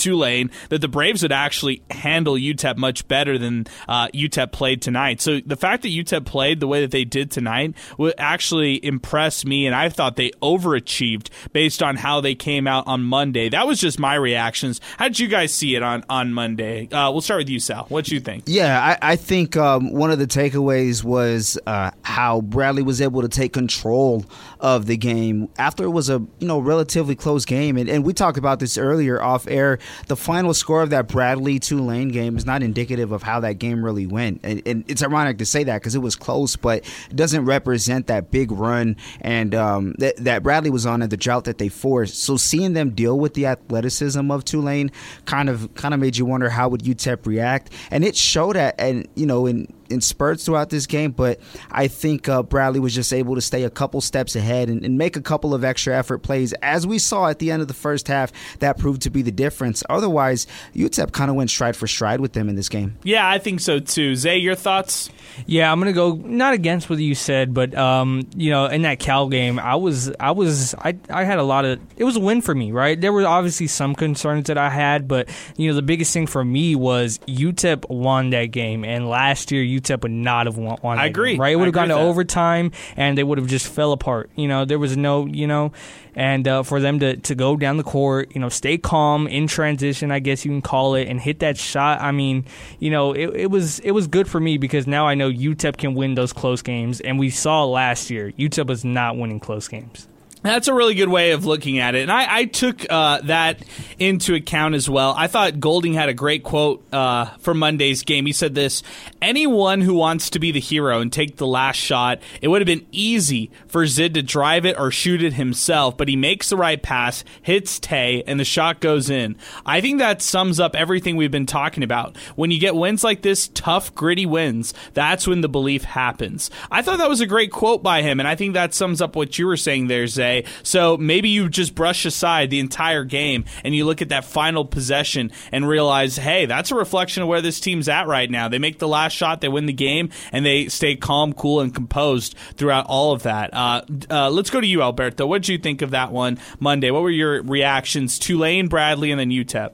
Tulane that the Braves would actually handle UTEP much better than uh, UTEP played tonight. So the fact that UTEP played the way that they did tonight would actually impress me, and I thought they overachieved based on how they came out on Monday. That was just my reactions. How did you guys see it on on Monday? Uh, we'll start with you, Sal. What do you think? Yeah, I, I think um, one of the takeaways was uh, how Bradley was able to take control of the game after it was a you know relatively close game, and, and we talked about this earlier off air. The final score of that Bradley Tulane game is not indicative of how that game really went, and, and it's ironic to say that because it was close, but it doesn't represent that big run and um, that that Bradley was on and the drought that they forced. So seeing them deal with the athleticism of Tulane kind of kind of made you wonder how would UTEP react, and it showed that, and you know in in spurts throughout this game, but I think uh, Bradley was just able to stay a couple steps ahead and, and, make a couple of extra effort plays. As we saw at the end of the first half, that proved to be the difference. Otherwise, UTEP kind of went stride for stride with them in this game. Yeah, I think so too. Zay, your thoughts? Yeah, I'm gonna go not against what you said, but um, you know, in that Cal game, I was, I was, I, I had a lot of. It was a win for me, right? There were obviously some concerns that I had, but you know, the biggest thing for me was UTEP won that game, and last year UTEP would not have won. won I agree. game, right? It would have gone to that. overtime, and they would have just fell apart. You know, there was no, you know, and uh, for them to to go down the court, you know, stay calm in transition, I guess you can call it, and hit that shot. I mean, you know, it, it was it was good for me because now I know UTEP can win those close games, and we saw last year UTEP was not winning close games. That's a really good way of looking at it. And I, I took uh, that into account as well. I thought Golding had a great quote uh, for Monday's game. He said this Anyone who wants to be the hero and take the last shot, it would have been easy for Zid to drive it or shoot it himself, but he makes the right pass, hits Tay, and the shot goes in. I think that sums up everything we've been talking about. When you get wins like this, tough, gritty wins, that's when the belief happens. I thought that was a great quote by him, and I think that sums up what you were saying there, Zay. So maybe you just brush aside the entire game and you look at that final possession and realize, hey, that's a reflection of where this team's at right now. They make the last shot, they win the game, and they stay calm, cool, and composed throughout all of that. Uh, uh, let's go to you, Alberto. What did you think of that one Monday? What were your reactions? Tulane, Bradley, and then UTEP.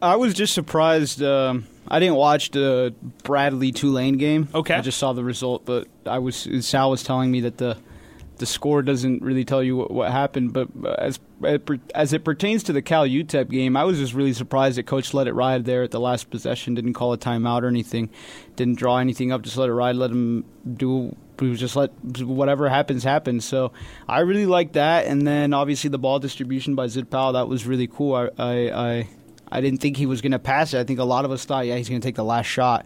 I was just surprised. Um, I didn't watch the Bradley Tulane game. Okay. I just saw the result, but I was Sal was telling me that the the score doesn't really tell you what, what happened. But as as it pertains to the Cal UTEP game, I was just really surprised that Coach let it ride there at the last possession. Didn't call a timeout or anything. Didn't draw anything up. Just let it ride. Let him do. Just let whatever happens happen. So I really like that. And then obviously the ball distribution by Zid Powell that was really cool. I I. I I didn't think he was going to pass it. I think a lot of us thought, yeah, he's going to take the last shot,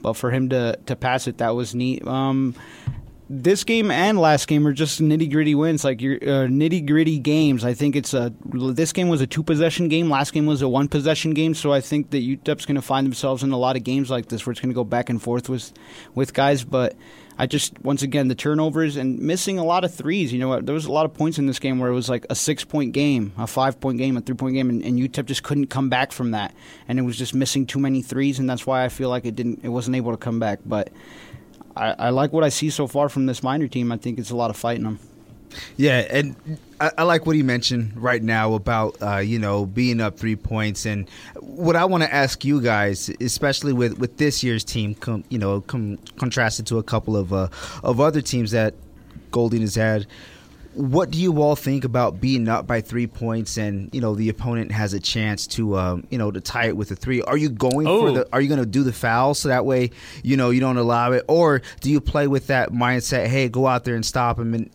but for him to to pass it, that was neat. Um, this game and last game are just nitty gritty wins, like your uh, nitty gritty games. I think it's a this game was a two possession game, last game was a one possession game. So I think that UTEP's going to find themselves in a lot of games like this where it's going to go back and forth with with guys, but. I just once again the turnovers and missing a lot of threes. You know, there was a lot of points in this game where it was like a six point game, a five point game, a three point game, and, and UTEP just couldn't come back from that, and it was just missing too many threes, and that's why I feel like it didn't, it wasn't able to come back. But I, I like what I see so far from this Miner team. I think it's a lot of fighting them. Yeah, and I, I, like what he mentioned right now about uh, you know being up three points, and what I want to ask you guys, especially with, with this year's team, com, you know, com, contrasted to a couple of uh, of other teams that Golding has had. What do you all think about being up by three points, and you know the opponent has a chance to um, you know to tie it with a three? Are you going Oh. for the? Are you going to do the foul so that way you know you don't allow it, or do you play with that mindset? Hey, go out there and stop him and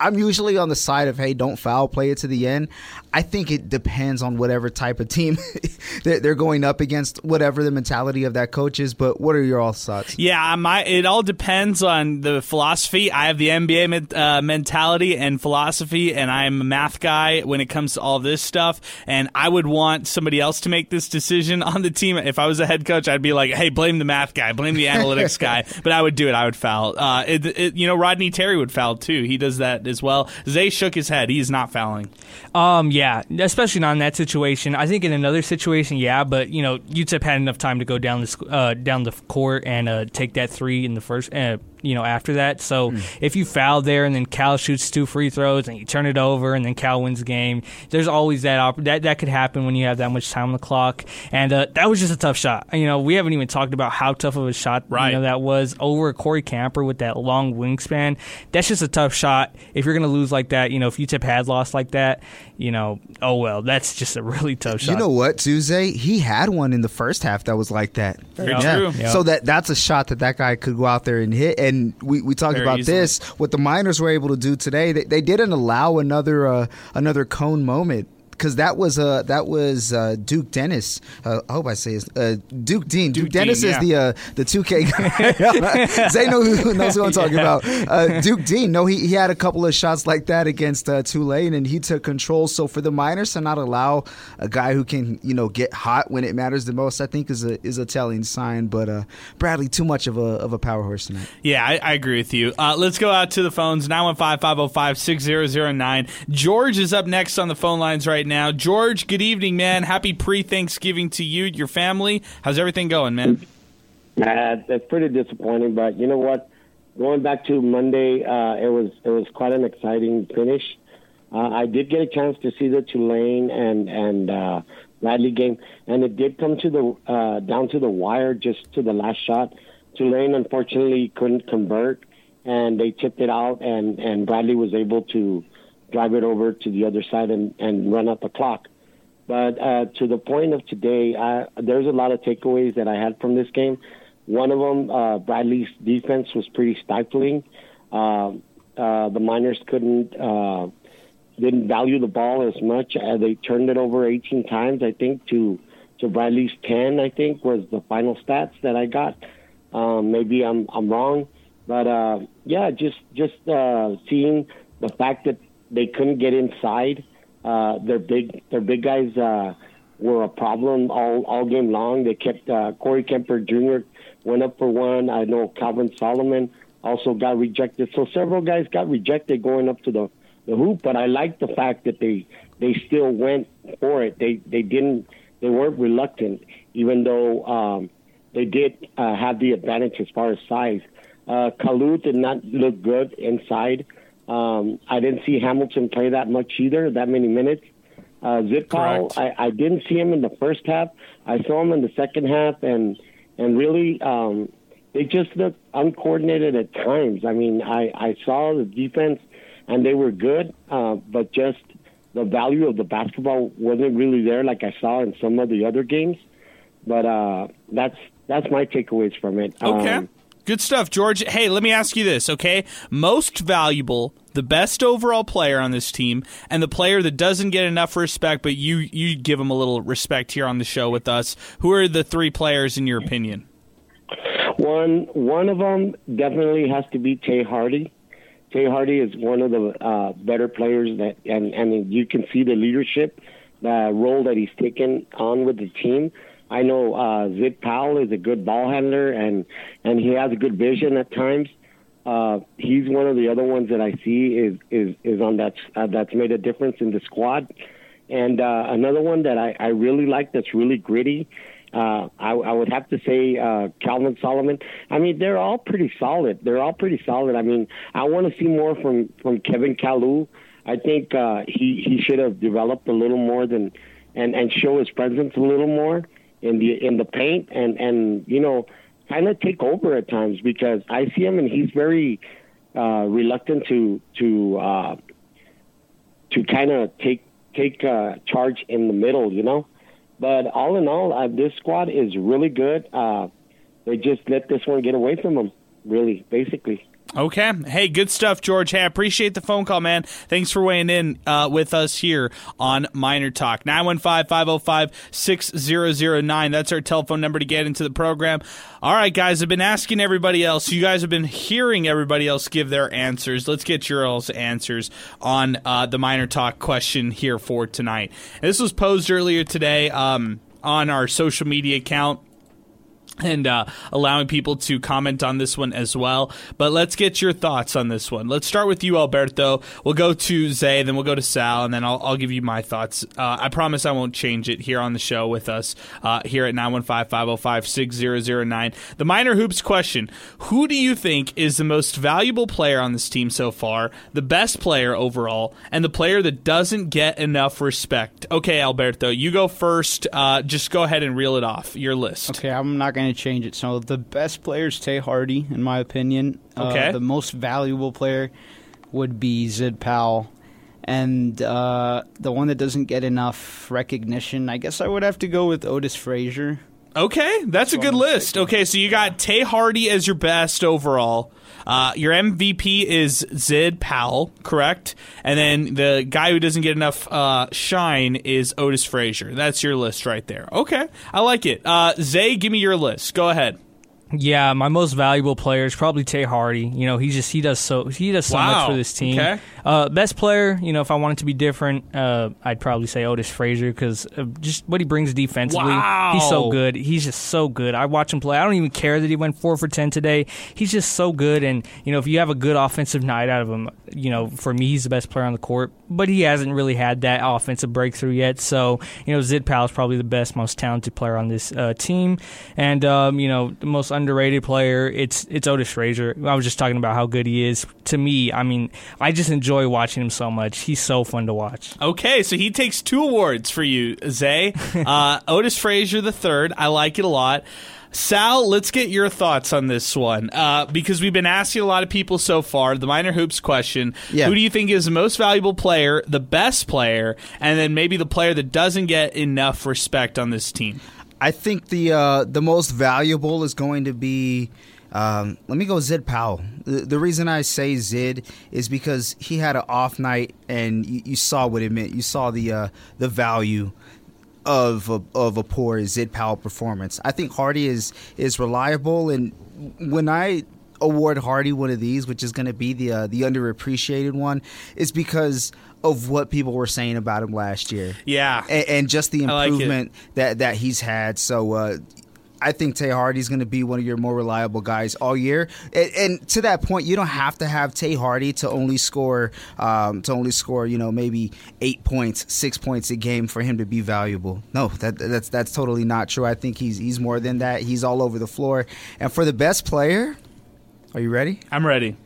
I'm usually on the side of hey, don't foul, play it to the end. I think it depends on whatever type of team they're they're going up against, whatever the mentality of that coach is. But what are your all thoughts? Yeah, my it all depends on the philosophy. I have the NBA uh, mentality and philosophy, and I'm a math guy when it comes to all this stuff. And I would want somebody else to make this decision on the team. If I was a head coach, I'd be like, "Hey, blame the math guy, blame the analytics guy." But I would do it. I would foul. Uh, it, it, you know, Rodney Terry would foul too. He does that as well. Zay shook his head. He's not fouling. Um, yeah, especially not in that situation. I think in another situation, yeah, but you know, UTEP had enough time to go down the uh, down the court and uh, take that three in the first. Uh, you know, after that. So if you foul there and then Cal shoots two free throws and you turn it over and then Cal wins the game, there's always that op- that that could happen when you have that much time on the clock. And uh, that was just a tough shot. You know, we haven't even talked about how tough of a shot Right. you know, that was over Corey Camper with that long wingspan. That's just a tough shot. If you're going to lose like that, you know, if UTEP had lost like that, you know, oh well, that's just a really tough shot. You know what, Tuesday? He had one in the first half that was like that. Very yeah. true. Yeah. So that that's a shot that that guy could go out there and hit. And we, we talked Very about easily. this. What the Miners were able to do today, they, they didn't allow another uh, another cone moment. Because that was uh, that was uh, Duke Dennis. Uh, I hope I say his uh, Duke Deen. Duke, Duke Dennis Dean, is the uh, the two K guy. Zay knows who, knows who I'm talking about. Uh, Duke Deen. No, he, he had a couple of shots like that against uh, Tulane, and he took control. So for the Miners to not allow a guy who can you know get hot when it matters the most, I think is a is a telling sign. But uh, Bradley, too much of a of a power horse tonight. Yeah, I, I agree with you. Uh, let's go out to the phones 915 505 6009. George is up next on the phone lines right now. George, good evening, man. Happy pre Thanksgiving to you, your family. How's everything going, man? Uh, that's pretty disappointing, but you know what? Going back to Monday, uh, it was it was quite an exciting finish. Uh, I did get a chance to see the Tulane and and uh, Bradley game, and it did come to the uh, down to the wire, just to the last shot. Tulane unfortunately couldn't convert, and they tipped it out, and and Bradley was able to drive it over to the other side and and run out the clock. But uh, to the point of today, I, there's a lot of takeaways that I had from this game. One of them, uh, Bradley's defense was pretty stifling. Uh, uh, the Miners couldn't uh, didn't value the ball as much. Uh, they turned it over 18 times, I think, to to Bradley's 10. I think was the final stats that I got. Um, maybe I'm I'm wrong, but yeah, just just seeing the fact that they couldn't get inside. Uh, their big their big guys uh, were a problem all all game long. They kept uh, Corey Camper Jr. went up for one. I know Calvin Solomon also got rejected. So several guys got rejected going up to the the hoop. But I like the fact that they they still went for it. They they didn't they weren't reluctant, even though um, they did uh, have the advantage as far as size. Uh, Kalu did not look good inside. Um, I didn't see Hamilton play that much either, that many minutes. Uh, Powell, I, I didn't see him in the first half. I saw him in the second half, and and really, um, they just looked uncoordinated at times. I mean, I, I saw the defense, and they were good, uh, but just the value of the basketball wasn't really there, like I saw in some of the other games. But uh, that's that's my takeaways from it. Okay. Um, Good stuff, George. Hey, let me ask you this, okay? Most valuable, the best overall player on this team, and the player that doesn't get enough respect, but you you give him a little respect here on the show with us. Who are the three players in your opinion? One one of them definitely has to be Tay Hardy. Tay Hardy is one of the uh, better players that, and and you can see the leadership, the role that he's taken on with the team. I know uh, Zid Powell is a good ball handler, and and he has a good vision at times. Uh, he's one of the other ones that I see is is is on that uh, that's made a difference in the squad. And uh, another one that I, I really like that's really gritty. Uh, I, I would have to say uh, Calvin Solomon. I mean, they're all pretty solid. They're all pretty solid. I mean, I want to see more from from Kevin Kalu. I think uh, he he should have developed a little more than and and show his presence a little more in the in the paint and and you know kind of take over at times because I see him and he's very uh, reluctant to to uh, to kind of take take uh, charge in the middle, you know. But all in all, uh, this squad is really good. Uh, they just let this one get away from them, really, basically. Okay. Hey, good stuff, George. Hey, I appreciate the phone call, man. Thanks for weighing in uh, with us here on Miner Talk. 915 505 6009. That's our telephone number to get into the program. All right, guys, I've been asking everybody else. You guys have been hearing everybody else give their answers. Let's get your all's answers on uh, the Miner Talk question here for tonight. And this was posed earlier today um, on our social media account and uh, allowing people to comment on this one as well. But let's get your thoughts on this one. Let's start with you, Alberto. We'll go to Zay, then we'll go to Sal, and then I'll, I'll give you my thoughts. Uh, I promise I won't change it here on the show with us uh, here at 915 505 6009. The Miner Hoops question Who do you think is the most valuable player on this team so far, the best player overall, and the player that doesn't get enough respect? Okay, Alberto, you go first. Uh, just go ahead and reel it off, your list. Okay, I'm not going to change it. So the best player is Tay Hardy, in my opinion. Okay. Uh, the most valuable player would be Zid Powell. And uh, the one that doesn't get enough recognition, I guess I would have to go with Otis Frazier. Okay, that's a good list. Okay, so you got Tay Hardy as your best overall. Uh, your MVP is Zid Powell, correct? And then the guy who doesn't get enough uh, shine is Otis Frazier. That's your list right there. Okay, I like it. Uh, Zay, give me your list. Go ahead. Yeah, my most valuable player is probably Tay Hardy. You know, he just he does so he does so Wow. much for this team. Okay. Uh, best player, you know, if I wanted to be different, uh, I'd probably say Otis Frazier because just what he brings defensively. Wow. He's so good. He's just so good. I watch him play. I don't even care that he went four for ten today. He's just so good. And you know, if you have a good offensive night out of him, you know, for me, he's the best player on the court. But he hasn't really had that offensive breakthrough yet. So you know, Zid Powell is probably the best, most talented player on this uh, team. And um, you know, the most underrated player, it's it's Otis Frazier. I was just talking about how good he is. To me, I mean, I just enjoy watching him so much. He's so fun to watch. Okay, so he takes two awards for you, Zay. Uh, Otis Frazier the third. I like it a lot. Sal, let's get your thoughts on this one uh, because we've been asking a lot of people so far the Miner hoops question. Yeah. Who do you think is the most valuable player, the best player, and then maybe the player that doesn't get enough respect on this team? I think the uh, the most valuable is going to be. Um, let me go Zid Powell. The, the reason I say Zid is because he had an off night, and you, you saw what it meant. You saw the uh, the value of a, of a poor Zid Powell performance. I think Hardy is is reliable, and when I award Hardy one of these, which is going to be the uh, the underappreciated one, is because of what people were saying about him last year. Yeah. and, and just the I like improvement that that he's had. So. Uh, I think Tay Hardy's going to be one of your more reliable guys all year, and, and to that point, you don't have to have Tay Hardy to only score um, to only score you know maybe eight points, six points a game for him to be valuable. No, that, that's that's totally not true. I think he's he's more than that. He's all over the floor, and for the best player, are you ready? I'm ready.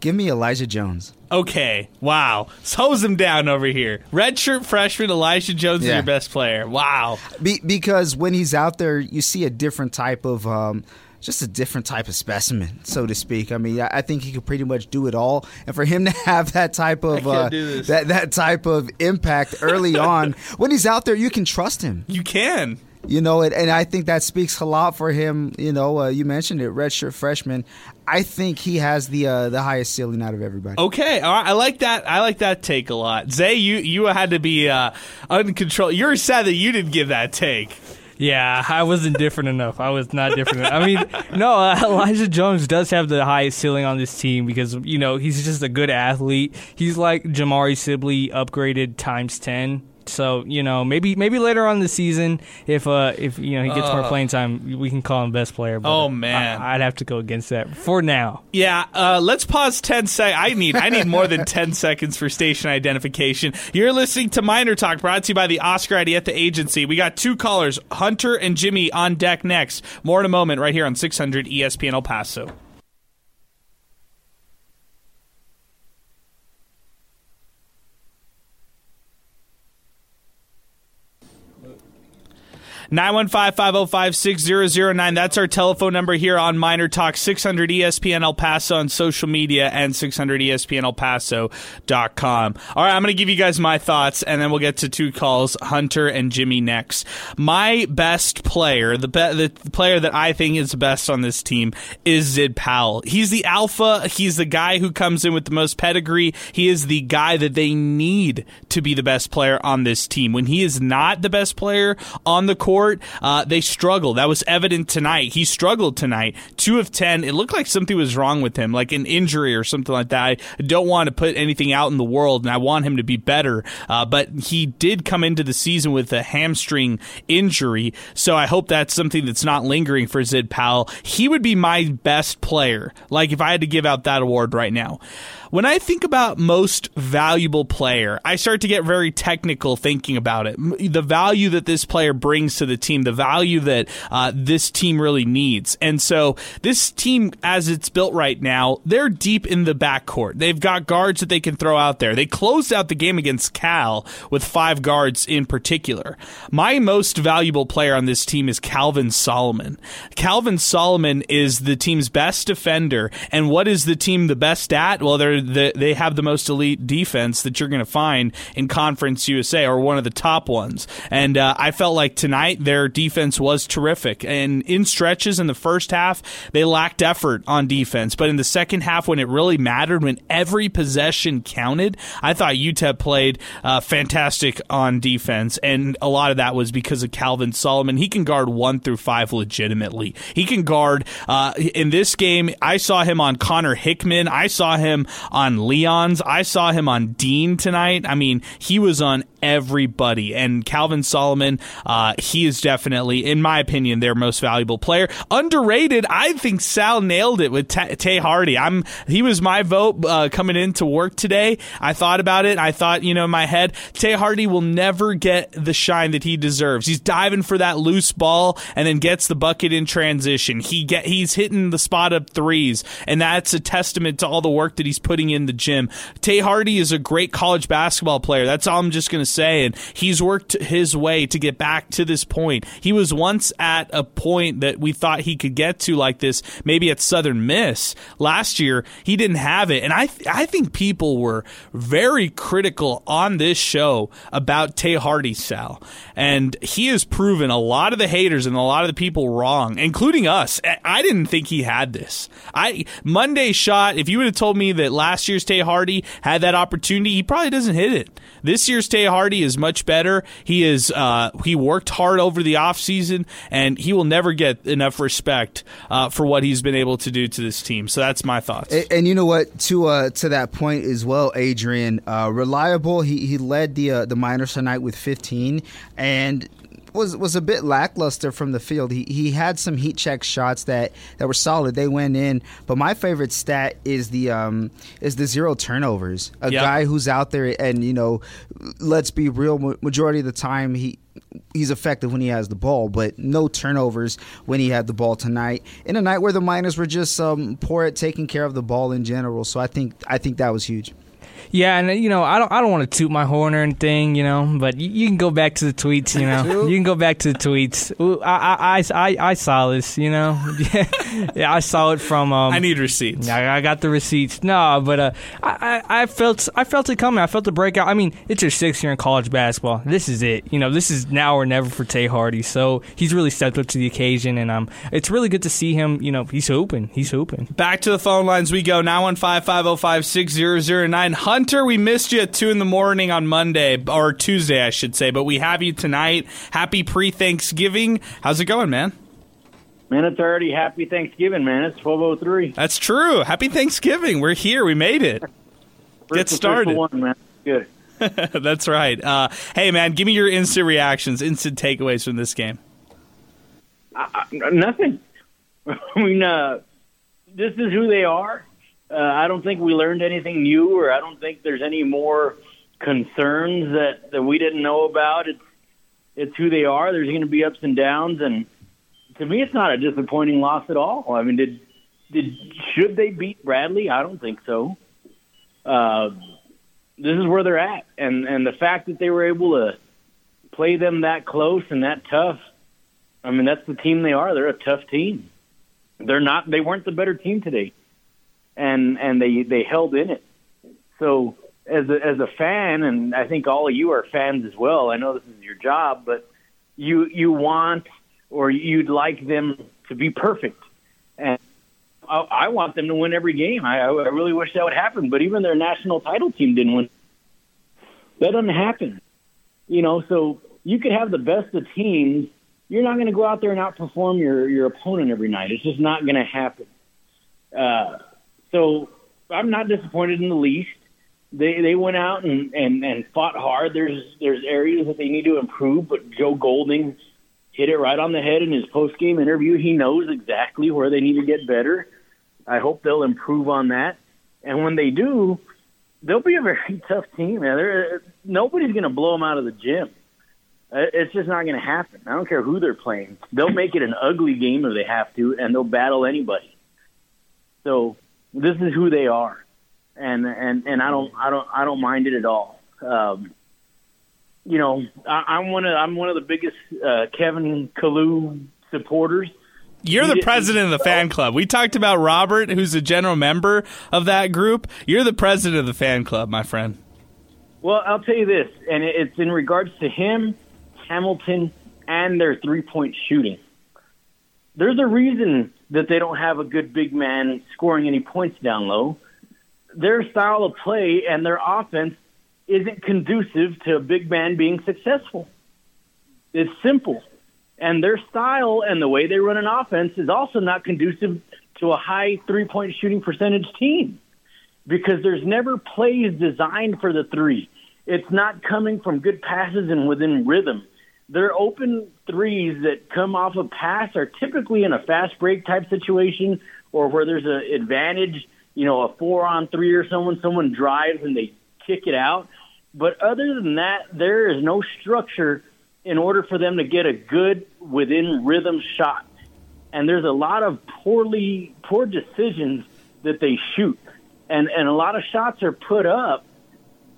Give me Elijah Jones. Okay. Wow. Hose him down over here. Redshirt freshman Elijah Jones is your best player. Wow. Be, because when he's out there, you see a different type of, um, just a different type of specimen, so to speak. I mean, I, I think he could pretty much do it all, and for him to have that type of uh, that that type of impact early on, when he's out there, you can trust him. You can. You know, and, and I think that speaks a lot for him. You know, uh, you mentioned it, redshirt freshman. I think he has the uh, the highest ceiling out of everybody. Okay, all right. I like that. I like that take a lot. Zay, you you had to be uh, uncontrolled. You're sad that you didn't give that take. Yeah, I wasn't different enough. I was not different. enough. I mean, no, uh, Elijah Jones does have the highest ceiling on this team because you know he's just a good athlete. He's like Jamari Sibley upgraded times ten. So you know maybe maybe later on in the season if uh if you know he gets more playing time we can call him best player. But Oh, man. I, I'd have to go against that for now. Yeah, uh, let's pause ten sec. I need I need more than ten seconds for station identification. You're listening to Miner Talk, brought to you by the Oscar Adieta Agency. We got two callers, Hunter and Jimmy, on deck next. More in a moment, right here on 600 ESPN El Paso. Nine one five five zero five six zero zero nine. That's our telephone number here on Miner Talk. Six hundred E ESPN El Paso on social media and six hundred E ESPN El Paso.com. All right, I'm going to give you guys my thoughts, and then we'll get to two calls, Hunter and Jimmy next. My best player, the be- the player that I think is best on this team, is Zid Powell. He's the alpha. He's the guy who comes in with the most pedigree. He is the guy that they need to be the best player on this team. When he is not the best player on the court, uh, they struggle. That was evident tonight. He struggled tonight. Two of ten. It looked like something was wrong with him, like an injury or something like that. I don't want to put anything out in the world, and I want him to be better. Uh, but he did come into the season with a hamstring injury, so I hope that's something that's not lingering for Zid Powell. He would be my best player. Like if I had to give out that award right now. When I think about most valuable player, I start to get very technical thinking about it. The value that this player brings to the team, the value that uh, this team really needs. And so, this team, as it's built right now, they're deep in the backcourt. They've got guards that they can throw out there. They closed out the game against Cal with five guards in particular. My most valuable player on this team is Calvin Solomon. Calvin Solomon is the team's best defender. And what is the team the best at? Well, they're the, they have the most elite defense that you're going to find in Conference USA or one of the top ones. And uh, I felt like tonight their defense was terrific. And in stretches in the first half, they lacked effort on defense. But in the second half, when it really mattered, when every possession counted, I thought UTEP played uh, fantastic on defense. And a lot of that was because of Calvin Solomon. He can guard one through five legitimately. He can guard uh, in this game. I saw him on Connor Hickman. I saw him on Leons. I saw him on Deen tonight. I mean, he was on everybody. And Calvin Solomon, uh, he is definitely, in my opinion, their most valuable player. Underrated, I think Sal nailed it with Tay Hardy. I'm he was my vote uh, coming into work today. I thought about it. I thought, you know, in my head, Tay Hardy will never get the shine that he deserves. He's diving for that loose ball and then gets the bucket in transition. He get he's hitting the spot up threes, and that's a testament to all the work that he's putting in the gym. Tay Hardy is a great college basketball player. That's all I'm just going to And he's worked his way to get back to this point. He was once at a point that we thought he could get to like this, maybe at Southern Miss last year. He didn't have it, and I th- I think people were very critical on this show about Tay Hardy, Sal, and he has proven a lot of the haters and a lot of the people wrong, including us. I didn't think he had this. I Monday shot. If you would have told me that last year's Tay Hardy had that opportunity, he probably doesn't hit it. This year's Tay Hardy is much better. He is uh, he worked hard over the offseason, and he will never get enough respect uh, for what he's been able to do to this team. So that's my thoughts. And, and you know what? To uh, to that point as well, Adrian, uh, reliable. He he led the uh, the Miners tonight with 15, and was was a bit lackluster from the field. He he had some heat check shots that, that were solid. They went in. But my favorite stat is the um is the zero turnovers. A yep. guy who's out there and you know, let's be real. Majority of the time he he's effective when he has the ball, but no turnovers when he had the ball tonight. In a night where the Miners were just um, poor at taking care of the ball in general, so I think I think that was huge. Yeah, and you know, I don't, I don't want to toot my horn or anything, you know, but you, you can go back to the tweets, you know, you can go back to the tweets. I, I, I, I saw this, you know, yeah, I saw it from. Um, I need receipts. I, I got the receipts. No, but uh, I, I felt, I felt it coming. I felt the breakout. I mean, it's your sixth year in college basketball. This is it. You know, this is now or never for Tay Hardy. So he's really stepped up to the occasion, and um, it's really good to see him. You know, he's hooping. He's hooping. Back to the phone lines we go. Now one five five zero five six zero zero nine. Hunter, we missed you at 2 in the morning on Monday, or Tuesday, I should say, but we have you tonight. Happy pre Thanksgiving. How's it going, man? Man, it's already happy Thanksgiving, man. It's 1203. That's true. Happy Thanksgiving. We're here. We made it. Get started. One, man. Good. That's right. Uh, hey, man, give me your instant reactions, instant takeaways from this game. Uh, nothing. I mean, uh, this is who they are. Uh, I don't think we learned anything new, or I don't think there's any more concerns that that we didn't know about. It's it's who they are. There's going to be ups and downs, and to me, it's not a disappointing loss at all. I mean, did did should they beat Bradley? I don't think so. Uh, this is where they're at, and and the fact that they were able to play them that close and that tough. I mean, that's the team they are. They're a tough team. They're not. They weren't the better team today and and they they held in it. So as a, as a fan, and I think all of you are fans as well. I know this is your job, but you you want or you'd like them to be perfect, and I, I want them to win every game. I, I really wish that would happen, but even their national title team didn't win. That doesn't happen, you know. So you could have the best of teams. You're not going to go out there and outperform your your opponent every night. It's just not going to happen. Uh, so I'm not disappointed in the least. They they went out and, and, and fought hard. There's there's areas that they need to improve, but Joe Golding hit it right on the head in his post game interview. He knows exactly where they need to get better. I hope they'll improve on that. And when they do, they'll be a very tough team. Man. They're, nobody's going to blow them out of the gym. Uh, it's just not going to happen. I don't care who they're playing. They'll make it an ugly game if they have to, and they'll battle anybody. So this is who they are, and and and I don't I don't I don't mind it at all. Um, you know, I, I'm one of I'm one of the biggest uh, Kevin Kalu supporters. You're the president of the fan club. We talked about Robert, who's a general member of that group. You're the president of the fan club, my friend. Well, I'll tell you this, and it's in regards to him, Hamilton, and their three point shooting. There's a reason that they don't have a good big man scoring any points down low. Their style of play and their offense isn't conducive to a big man being successful. It's simple. And their style and the way they run an offense is also not conducive to a high three point shooting percentage team because there's never plays designed for the three. it's not coming from good passes and within rhythm. Their open threes that come off a pass are typically in a fast break type situation or where there's an advantage, you know, a four on three or someone, someone drives and they kick it out. But other than that, there is no structure in order for them to get a good within rhythm shot. And there's a lot of poorly poor decisions that they shoot. And and a lot of shots are put up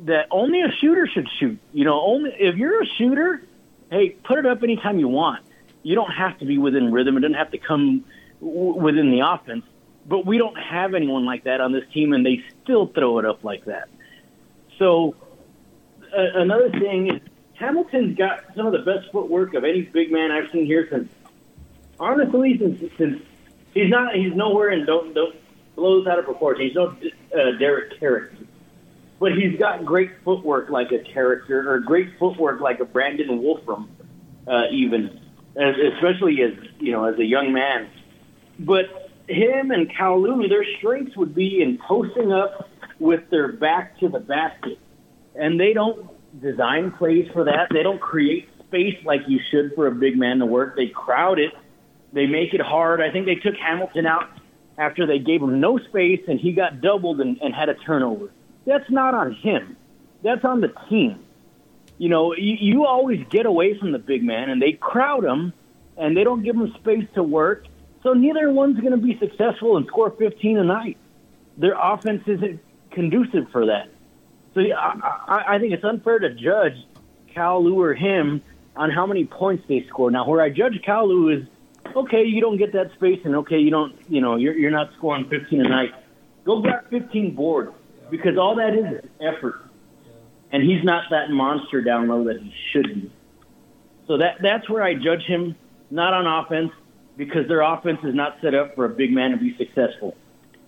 that only a shooter should shoot. You know, only if you're a shooter, hey, put it up anytime you want. You don't have to be within rhythm. It doesn't have to come w- within the offense. But we don't have anyone like that on this team, and they still throw it up like that. So uh, another thing is Hamilton's got some of the best footwork of any big man I've seen here since honestly since since he's not he's nowhere and don't don't blows out of proportion. He's no uh, Derrick Caracter, but he's got great footwork like a Caracter or great footwork like a Brandon Wolfram, uh, even as, especially as you know as a young man. But him and Kalu, their strengths would be in posting up with their back to the basket, and they don't design plays for that. They don't create space like you should for a big man to work. They crowd it. They make it hard. I think they took Hamilton out after they gave him no space and he got doubled and, and had a turnover. That's not on him. That's on the team. You know, you, you always get away from the big man and they crowd him and they don't give him space to work. So neither one's going to be successful and score 15 a night. Their offense isn't conducive for that. So yeah, I, I think it's unfair to judge Kalu or him on how many points they score. Now, where I judge Kalu is okay, you don't get that space, and okay, you don't, you know, you're you're not scoring 15 a night. Go grab 15 boards because all that is is effort, and he's not that monster down low that he should be. So that that's where I judge him, not on offense, because their offense is not set up for a big man to be successful.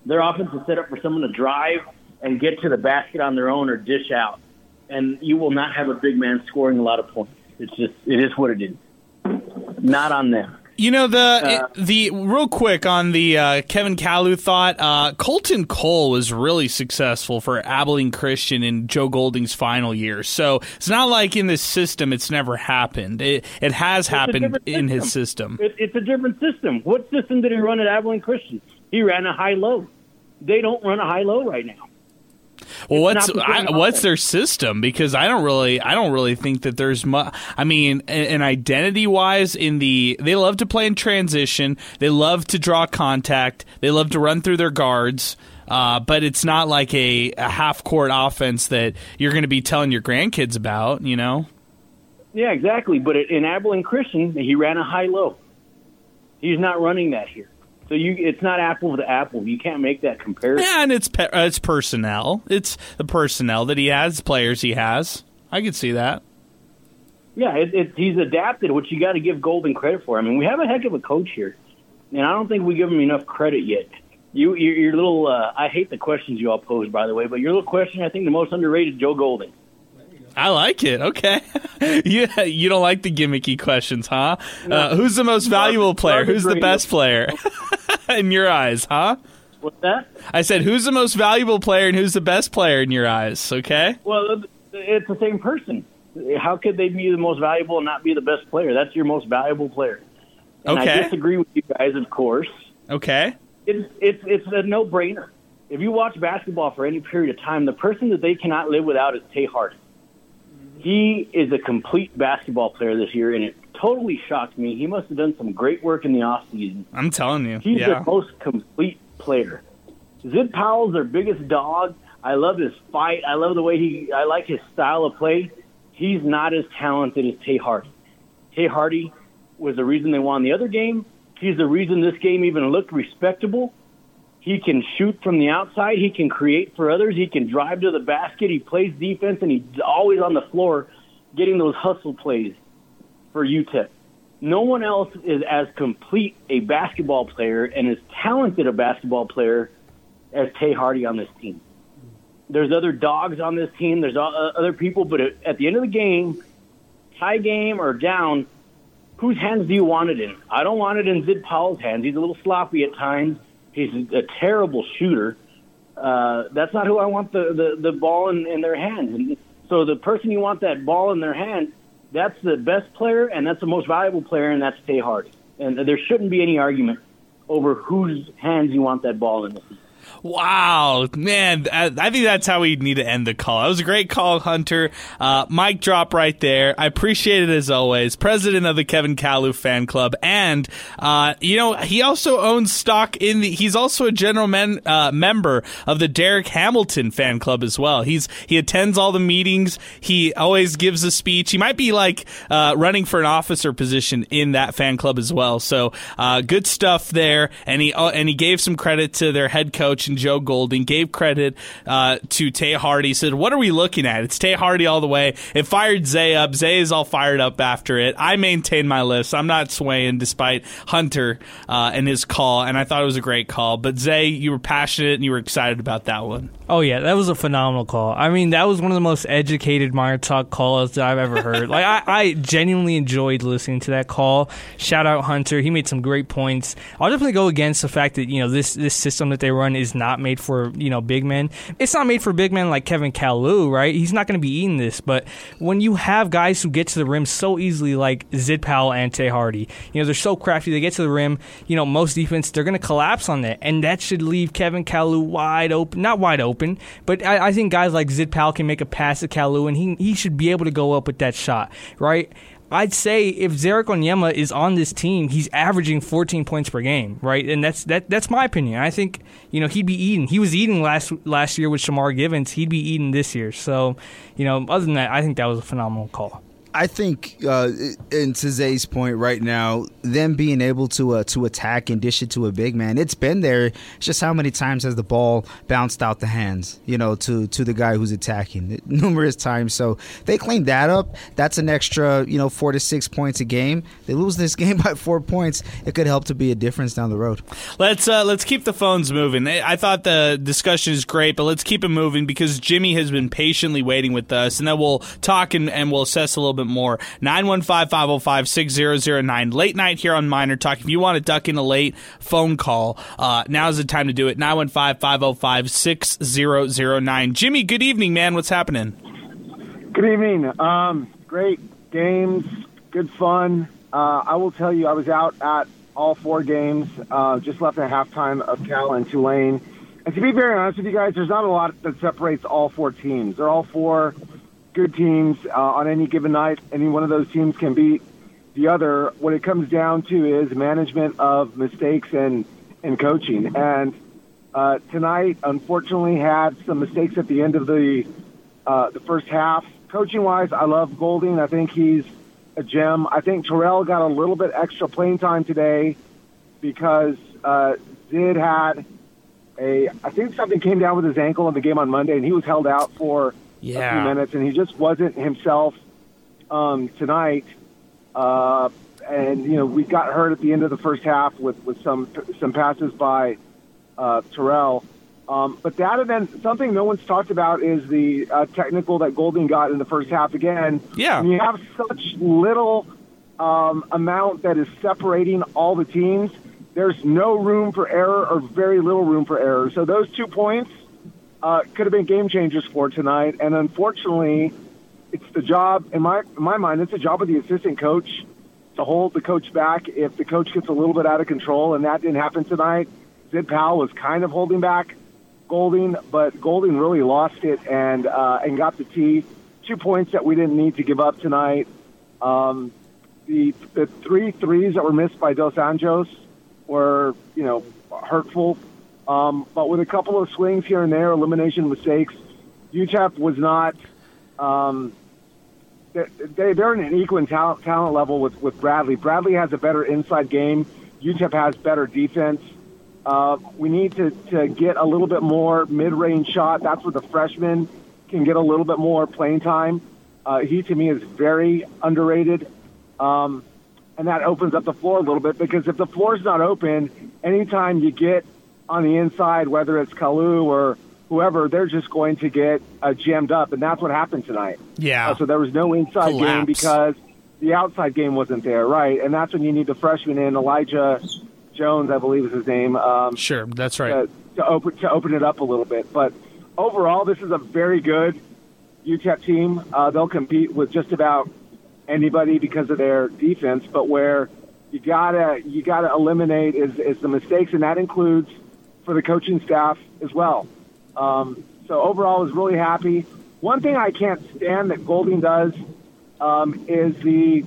Their offense is set up for someone to drive and get to the basket on their own or dish out, and you will not have a big man scoring a lot of points. It's just it is what it is. Not on them. You know the uh, the real quick on the uh, Kevin Kalu thought. Uh, Colton Cole was really successful for Abilene Christian in Joe Golding's final year. So it's not like in this system it's never happened. It it has happened in his system. It, it's a different system. What system did he run at Abilene Christian? He ran a high low. They don't run a high low right now. Well, what's I, what's their system? Because I don't really I don't really think that there's much. I mean, an identity wise, in the they love to play in transition. They love to draw contact. They love to run through their guards. Uh, but it's not like a, a half court offense that you're going to be telling your grandkids about. You know. Yeah, exactly. But in Abilene Christian, he ran a high low. He's not running that here. So you, it's not apple to apple. You can't make that comparison. Yeah, and it's pe- uh, it's personnel. It's the personnel that he has, players he has. I could see that. Yeah, it, it, he's adapted, which you got to give Golding credit for. I mean, we have a heck of a coach here, and I don't think we give him enough credit yet. You, your, your little, uh, I hate the questions you all pose, by the way, but your little question, I think the most underrated, Joe Golding. I like it. Okay. you, you don't like the gimmicky questions, huh? No. Uh, who's the most valuable player? Who's the best player? in your eyes, huh? What's that? I said, who's the most valuable player and who's the best player in your eyes? Okay. Well, it's the same person. How could they be the most valuable and not be the best player? That's your most valuable player. And okay. I disagree with you guys, of course. Okay. It's it's it's a no brainer. If you watch basketball for any period of time, the person that they cannot live without is Tay Hardy. He is a complete basketball player this year, and it totally shocked me. He must have done some great work in the off season. I'm telling you, he's yeah. the most complete player. Zid Powell's their biggest dog. I love his fight. I love the way he. I like his style of play. He's not as talented as Tay Hardy. Tay Hardy was the reason they won the other game. He's the reason this game even looked respectable. He can shoot from the outside. He can create for others. He can drive to the basket. He plays defense, and he's always on the floor getting those hustle plays for UTEP. No one else is as complete a basketball player and as talented a basketball player as Tay Hardy on this team. There's other dogs on this team. There's other people, but at the end of the game, tie game or down, whose hands do you want it in? I don't want it in Zid Powell's hands. He's a little sloppy at times. He's a terrible shooter. Uh, that's not who I want the, the, the ball in, in their hands. And So the person you want that ball in their hand, that's the best player and that's the most valuable player, and that's Tay Hardy. And there shouldn't be any argument over whose hands you want that ball in. Wow, man, I, I think that's how we need to end the call. That was a great call, Hunter. Uh, mic drop right there. I appreciate it as always. President of the Kevin Kalu fan club, and uh, you know he also owns stock in the. He's also a general men, uh, member of the Derick Hamilton fan club as well. He's he attends all the meetings. He always gives a speech. He might be like uh, running for an officer position in that fan club as well. So uh, good stuff there. And he uh, and he gave some credit to their head coach and Joe Golding gave credit uh, to Tay Hardy. Said, "What are we looking at? It's Tay Hardy all the way." It fired Zay up. Zay is all fired up after it. I maintain my list. I'm not swaying despite Hunter uh, and his call, and I thought it was a great call. But Zay, you were passionate and you were excited about that one. Oh yeah, that was a phenomenal call. I mean, that was one of the most educated Miner Talk calls that I've ever heard. like, I, I, genuinely enjoyed listening to that call. Shout out Hunter. He made some great points. I'll definitely go against the fact that you know this this system that they run is not made for you know big men. It's not made for big men like Kevin Kalu, right? He's not going to be eating this. But when you have guys who get to the rim so easily, like Zid Powell and Tay Hardy, you know they're so crafty. They get to the rim. You know most defense they're going to collapse on that, and that should leave Kevin Kalu wide open. Not wide open, but I, I think guys like Zid Powell can make a pass to Kalu, and he he should be able to go up with that shot, right? I'd say if Ze'Rik Onyema is on this team, he's averaging 14 points per game, right? And that's that that's my opinion. I think you know he'd be eating. He was eating last last year with Shamar Givens. He'd be eating this year. So, you know, other than that, I think that was a phenomenal call. I think, uh, in Zay's point right now, them being able to uh, to attack and dish it to a big man, it's been there. It's just how many times has the ball bounced out the hands, you know, to to the guy who's attacking numerous times. So they clean that up. That's an extra, you know, four to six points a game. They lose this game by four points. It could help to be a difference down the road. Let's uh, let's keep the phones moving. I thought the discussion is great, but let's keep it moving because Jimmy has been patiently waiting with us, and then we'll talk and, and we'll assess a little bit more. 915-505-6009. Late night here on Miner Talk. If you want to duck in a late phone call, uh, now's the time to do it. 915-505-6009. Jimmy, good evening, man. What's happening? Good evening. Um, great games, good fun. Uh, I will tell you, I was out at all four games. Uh, just left at halftime of Cal and Tulane. And to be very honest with you guys, there's not a lot that separates all four teams. They're all four good teams uh, on any given night. Any one of those teams can beat the other. What it comes down to is management of mistakes and and coaching. And uh, tonight, unfortunately, had some mistakes at the end of the uh, the first half. Coaching wise, I love Golding. I think he's a gem. I think Terrell got a little bit extra playing time today because uh, Zid had a. I think something came down with his ankle in the game on Monday, and he was held out for yeah. a few minutes, and he just wasn't himself um, tonight. Uh, and you know, we got hurt at the end of the first half with with some some passes by uh, Terrell. Um, but that and then something no one's talked about is the uh, technical that Golding got in the first half. Again, Yeah. when you have such little um, amount that is separating all the teams, there's no room for error or very little room for error. So those two points uh, could have been game changers for tonight. And unfortunately, it's the job in my in my mind. It's the job of the assistant coach to hold the coach back if the coach gets a little bit out of control, and that didn't happen tonight. Zid Powell was kind of holding back Golding, but Golding really lost it and uh, and got the tee. Two points that we didn't need to give up tonight. Um, the the three threes that were missed by Dos Anjos were you know hurtful. Um, but with a couple of swings here and there, elimination mistakes, UTEP was not. Um, they, they're in an equal talent, talent level with, with Bradley. Bradley has a better inside game. UTEP has better defense. Uh, we need to, to get a little bit more mid-range shot. That's where the freshman can get a little bit more playing time. Uh, he, to me, is very underrated. Um, and that opens up the floor a little bit because if the floor's not open, anytime you get on the inside, whether it's Kalu or whoever, they're just going to get uh, jammed up, and that's what happened tonight. Yeah. Uh, so there was no inside game because the outside game wasn't there, right? And that's when you need the freshman in, Elijah Jones, I believe is his name. Um, Sure, that's right. to, to open to open it up a little bit. But overall, this is a very good UTEP team. Uh, they'll compete with just about anybody because of their defense, but where you gotta you gotta eliminate is, is the mistakes, and that includes for the coaching staff as well. Um, so overall, I was really happy. One thing I can't stand that Golding does um, is the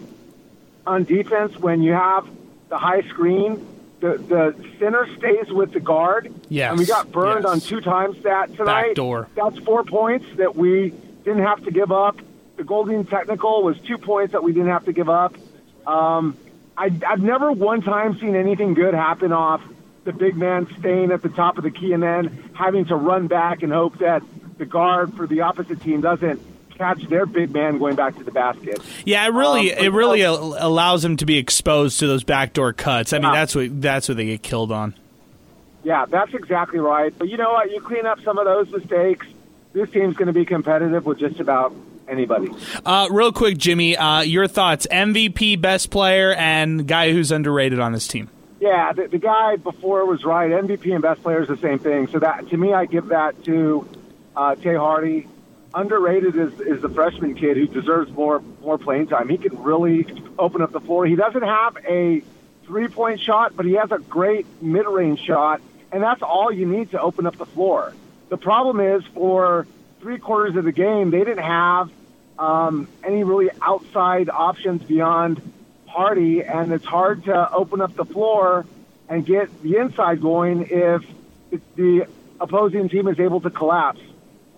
on defense when you have the high screen, the the center stays with the guard. Yes, and we got burned yes. on two times that tonight. Backdoor. That's four points that we didn't have to give up. The Golding technical was two points that we didn't have to give up. Um, I, I've never one time seen anything good happen off the big man staying at the top of the key and then having to run back and hope that the guard for the opposite team doesn't catch their big man going back to the basket. Yeah, it really Um, it really al- allows them to be exposed to those backdoor cuts. I mean, Yeah. that's what that's what they get killed on. Yeah, that's exactly right. But you know what? You clean up some of those mistakes. This team's going to be competitive with just about anybody. Uh, real quick, Jimmy, uh, your thoughts: MVP, best player, and guy who's underrated on this team. Yeah, the, the guy before was right. MVP and best player is the same thing. So that to me, I give that to uh, Tay Hardy. Underrated is, is the freshman kid who deserves more more playing time. He can really open up the floor. He doesn't have a three point shot, but he has a great mid range shot, and that's all you need to open up the floor. The problem is for three quarters of the game, they didn't have um, any really outside options beyond Hardy, and it's hard to open up the floor and get the inside going if the opposing team is able to collapse.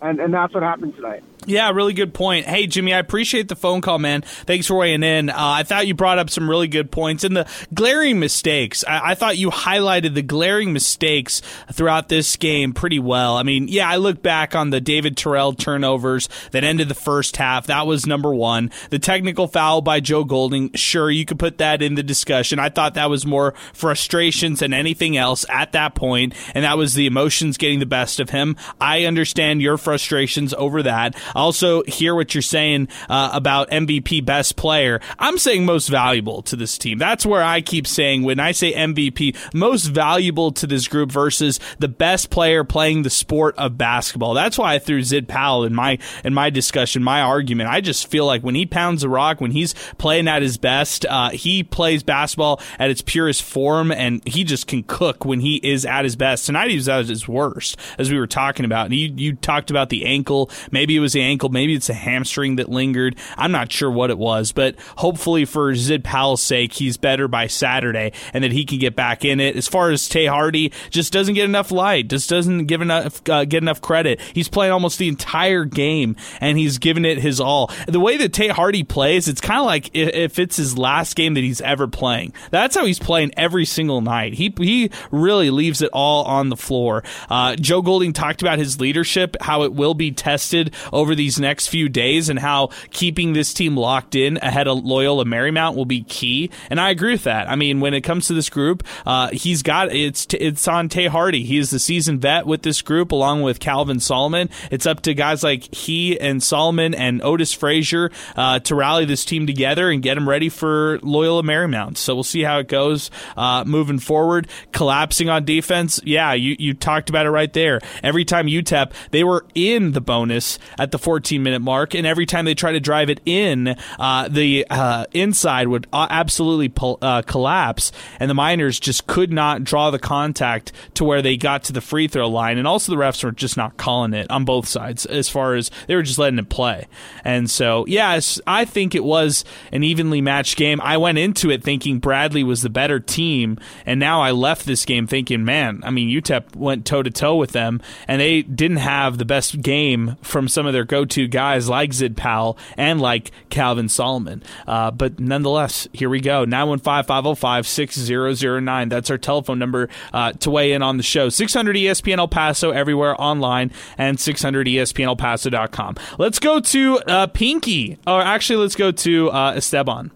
And, and that's what happened tonight. Yeah, really good point. Hey, Jimmy, I appreciate the phone call, man. Thanks for weighing in. Uh, I thought you brought up some really good points and the glaring mistakes. I, I thought you highlighted the glaring mistakes throughout this game pretty well. I mean, yeah, I look back on the David Terrell turnovers that ended the first half. That was number one. The technical foul by Joe Golding, sure, you could put that in the discussion. I thought that was more frustrations than anything else at that point, and that was the emotions getting the best of him. I understand your frustrations over that. Also hear what you're saying uh, about MVP best player. I'm saying most valuable to this team. That's where I keep saying when I say MVP, most valuable to this group versus the best player playing the sport of basketball. That's why I threw Zid Powell in my in my discussion, my argument. I just feel like when he pounds the rock, when he's playing at his best, uh, he plays basketball at its purest form, and he just can cook when he is at his best. Tonight he was at his worst, as we were talking about. And you you talked about the ankle. Maybe it was the ankle, maybe it's a hamstring that lingered. I'm not sure what it was, but hopefully for Zid Powell's sake, he's better by Saturday and that he can get back in it. As far as Tay Hardy, just doesn't get enough light, just doesn't give enough uh, get enough credit. He's playing almost the entire game and he's given it his all. The way that Tay Hardy plays, it's kind of like if, it's his last game that he's ever playing. That's how he's playing every single night. He he really leaves it all on the floor. Uh, Joe Golding talked about his leadership, how it will be tested over these next few days, and how keeping this team locked in ahead of Loyola Marymount will be key. And I agree with that. I mean, when it comes to this group, uh, he's got it's it's on Tay Hardy. He is the seasoned vet with this group, along with Calvin Solomon. It's up to guys like he and Solomon and Otis Frazier uh, to rally this team together and get them ready for Loyola Marymount. So we'll see how it goes uh, moving forward. Collapsing on defense, yeah, you you talked about it right there. Every time UTEP, they were in the bonus at the 14 minute mark, and every time they try to drive it in, uh, the uh, inside would uh, absolutely pull, uh, collapse, and the Miners just could not draw the contact to where they got to the free throw line, and also the refs were just not calling it on both sides as far as they were just letting it play. And so, yes, I think it was an evenly matched game. I went into it thinking Bradley was the better team, and now I left this game thinking, man, I mean, UTEP went toe to toe with them, and they didn't have the best game from some of their go to guys like Zid Powell and like Calvin Solomon. Uh, but nonetheless, here we go 915 505 6009. That's our telephone number uh, to weigh in on the show. 600 ESPN El Paso everywhere online and 600 ESPN El ESPNElPaso.com. Let's go to uh, Pinky, or actually, let's go to uh, Esteban.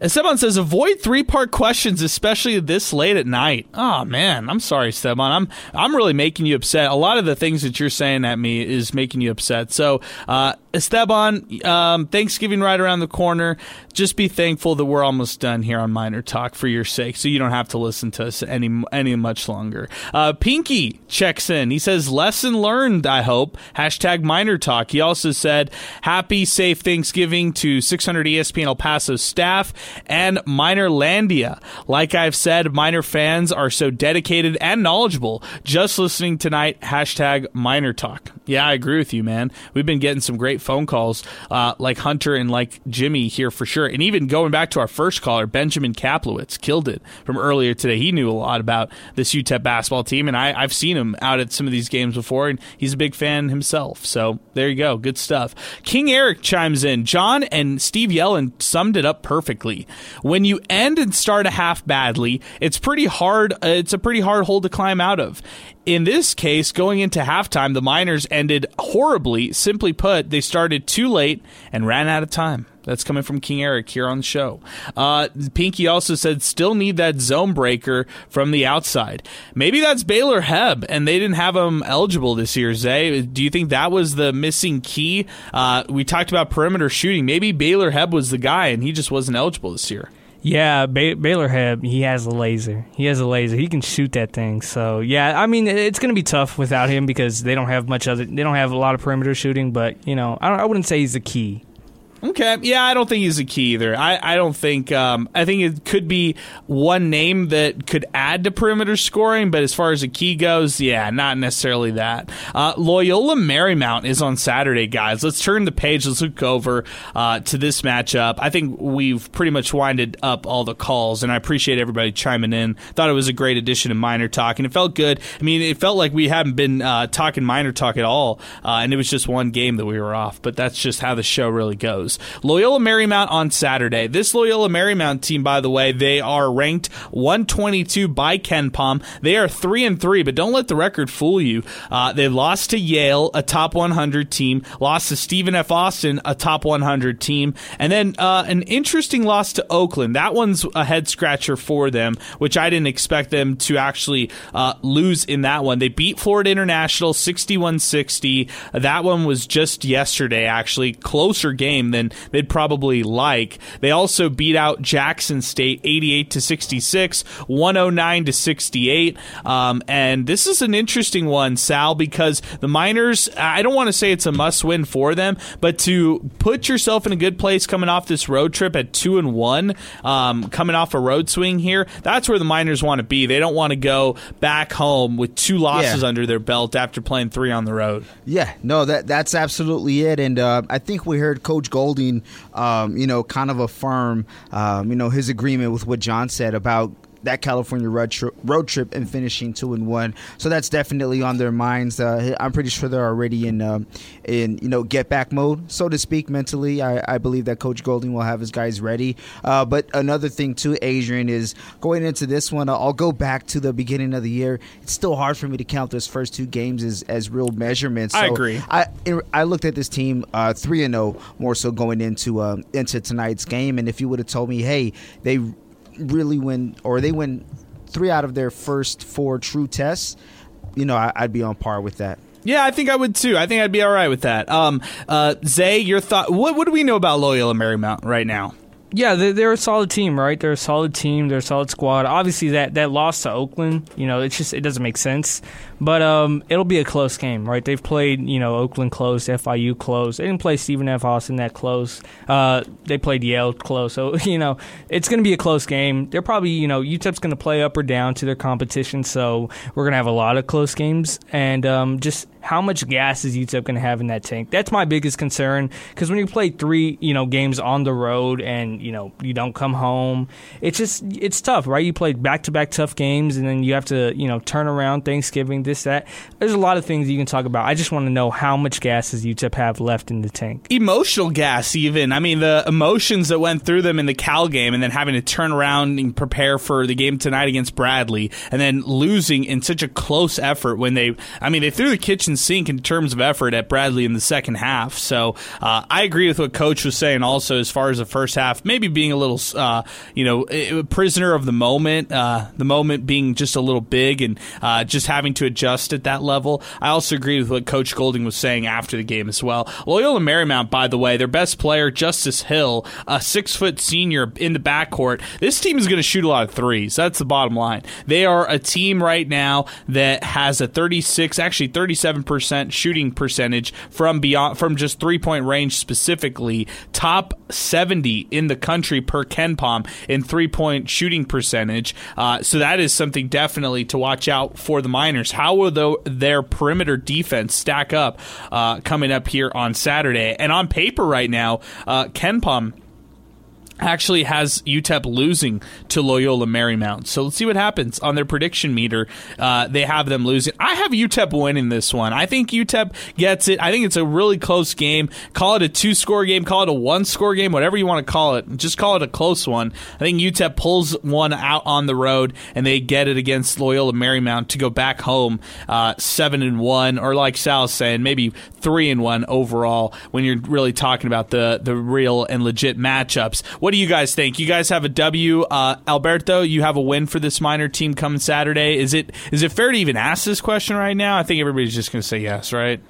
Esteban says, avoid three part questions, especially this late at night. Oh man, I'm sorry, Esteban. I'm I'm really making you upset. A lot of the things that you're saying at me is making you upset. So uh, Esteban, um, Thanksgiving right around the corner. Just be thankful that we're almost done here on Miner Talk for your sake, so you don't have to listen to us any any much longer. Uh, Pinky checks in. He says, "Lesson learned. I hope." Hashtag Miner Talk. He also said, "Happy safe Thanksgiving to 600 ESPN El Paso staff and Miner Landia." Like I've said, Miner fans are so dedicated and knowledgeable. Just listening tonight. Hashtag Miner Talk. Yeah, I agree with you, man. We've been getting some great phone calls, uh, like Hunter and like Jimmy here for sure. And even going back to our first caller, Benjamin Kaplowitz, killed it from earlier today. He knew a lot about this UTEP basketball team, and I, I've seen him out at some of these games before, and he's a big fan himself. So there you go. Good stuff. King Eric chimes in. John and Steve Yellen summed it up perfectly. When you end and start a half badly, it's pretty hard. Uh, it's a pretty hard hole to climb out of. In this case, going into halftime, the Miners ended horribly. Simply put, they started too late and ran out of time. That's coming from King Eric here on the show. Uh, Pinky also said, still need that zone breaker from the outside. Maybe that's Baylor Hebb, and they didn't have him eligible this year, Zay. Do you think that was the missing key? Uh, we talked about perimeter shooting. Maybe Baylor Hebb was the guy, and he just wasn't eligible this year. Yeah, ba- Baylor Hebb, he has a laser. He has a laser. He can shoot that thing. So yeah, I mean it's going to be tough without him because they don't have much other. They don't have a lot of perimeter shooting. But you know, I, I wouldn't say he's the key. Okay. Yeah, I don't think he's a key either. I, I don't think. Um, I think it could be one name that could add to perimeter scoring, but as far as a key goes, yeah, not necessarily that. Uh, Loyola Marymount is on Saturday, guys. Let's turn the page. Let's look over uh, to this matchup. I think we've pretty much winded up all the calls, and I appreciate everybody chiming in. Thought it was a great addition to Miner Talk, and it felt good. I mean, it felt like we hadn't been uh, talking Miner Talk at all, uh, and it was just one game that we were off, but that's just how the show really goes. Loyola Marymount on Saturday. This Loyola Marymount team, by the way, they are ranked 122 by KenPom. They are three and three, but don't let the record fool you. Uh, they lost to Yale, a top 100 team. Lost to Stephen F. Austin, a top 100 team, and then uh, an interesting loss to Oakland. That one's a head scratcher for them, which I didn't expect them to actually uh, lose in that one. They beat Florida International 61-60. That one was just yesterday, actually closer game than they'd probably like. They also beat out Jackson State 88 to 66, 109 to 68. Um, and this is an interesting one, Sal, because the Miners, I don't want to say it's a must win for them, but to put yourself in a good place coming off this road trip at 2 and 1, um, coming off a road swing here, that's where the Miners want to be. They don't want to go back home with two losses Yeah. under their belt after playing three on the road. Yeah, no, that that's absolutely it. And uh, I think we heard Coach Golding, um, you know, kind of affirm, um, you know, his agreement with what John said about that California road trip, road trip and finishing two and one. So that's definitely on their minds. Uh, I'm pretty sure they're already in um, in you know get back mode, so to speak, mentally. I, I believe that Coach Golding will have his guys ready. Uh, but another thing too, Adrian, is going into this one. I'll go back to the beginning of the year. It's still hard for me to count those first two games as, as real measurements. I agree. I I looked at this team uh, three and zero more so going into um, into tonight's game, and if you would have told me, hey, they really win or they win three out of their first four true tests, you know, I, I'd be on par with that. Yeah, I think I would too. I think I'd be all right with that. Um, uh, Zay, your thought? What, what do we know about Loyola Marymount right now? Yeah, they're, they're a solid team, right? They're a solid team. They're a solid squad. Obviously, that, that loss to Oakland, you know, it's just it doesn't make sense. But um, it'll be a close game, right? They've played, you know, Oakland close, FIU close. They didn't play Stephen F. Austin that close. Uh, they played Yale close. So you know, it's going to be a close game. They're probably, you know, UTEP's going to play up or down to their competition. So we're going to have a lot of close games, and um, just how much gas is UTEP going to have in that tank? That's my biggest concern because when you play three, you know, games on the road and you know you don't come home, it's just it's tough, right? You play back to back tough games and then you have to you know turn around Thanksgiving, this that. There's a lot of things you can talk about. I just want to know how much gas does UTEP have left in the tank? Emotional gas, even. I mean, the emotions that went through them in the Cal game, and then having to turn around and prepare for the game tonight against Bradley, and then losing in such a close effort when they, I mean, they threw the kitchen kitchen sink in terms of effort at Bradley in the second half. So uh, I agree with what Coach was saying also as far as the first half, maybe being a little, uh, you know, a prisoner of the moment, uh, the moment being just a little big and uh, just having to adjust at that level. I also agree with what Coach Golding was saying after the game as well. Loyola Marymount, by the way, their best player, Justice Hill, a six foot senior in the backcourt. This team is going to shoot a lot of threes. That's the bottom line. They are a team right now that has a 36, actually 37% shooting percentage from beyond from just three point range specifically, top 70 in the country per KenPom in three point shooting percentage. Uh, so that is something definitely to watch out for the Miners. How will the, their perimeter defense stack up uh, coming up here on Saturday? And on paper right now, uh, KenPom actually has UTEP losing to Loyola Marymount. So let's see what happens on their prediction meter. Uh, they have them losing. I have UTEP winning this one. I think UTEP gets it. I think it's a really close game. Call it a two score game, call it a one score game, whatever you want to call it. Just call it a close one. I think UTEP pulls one out on the road and they get it against Loyola Marymount to go back home uh, seven and one, or like Sal's saying, maybe three and one overall when you're really talking about the the real and legit matchups. What do you guys think? You guys have a W. Uh, Alberto, you have a win for this Miner team coming Saturday. Is it is it fair to even ask this question right now? I think everybody's just going to say yes, right?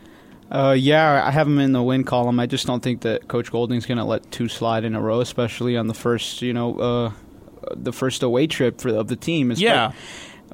Uh, yeah, I have him in the win column. I just don't think that Coach Golding's going to let two slide in a row, especially on the first, you know, uh, the first away trip for of the team. Yeah.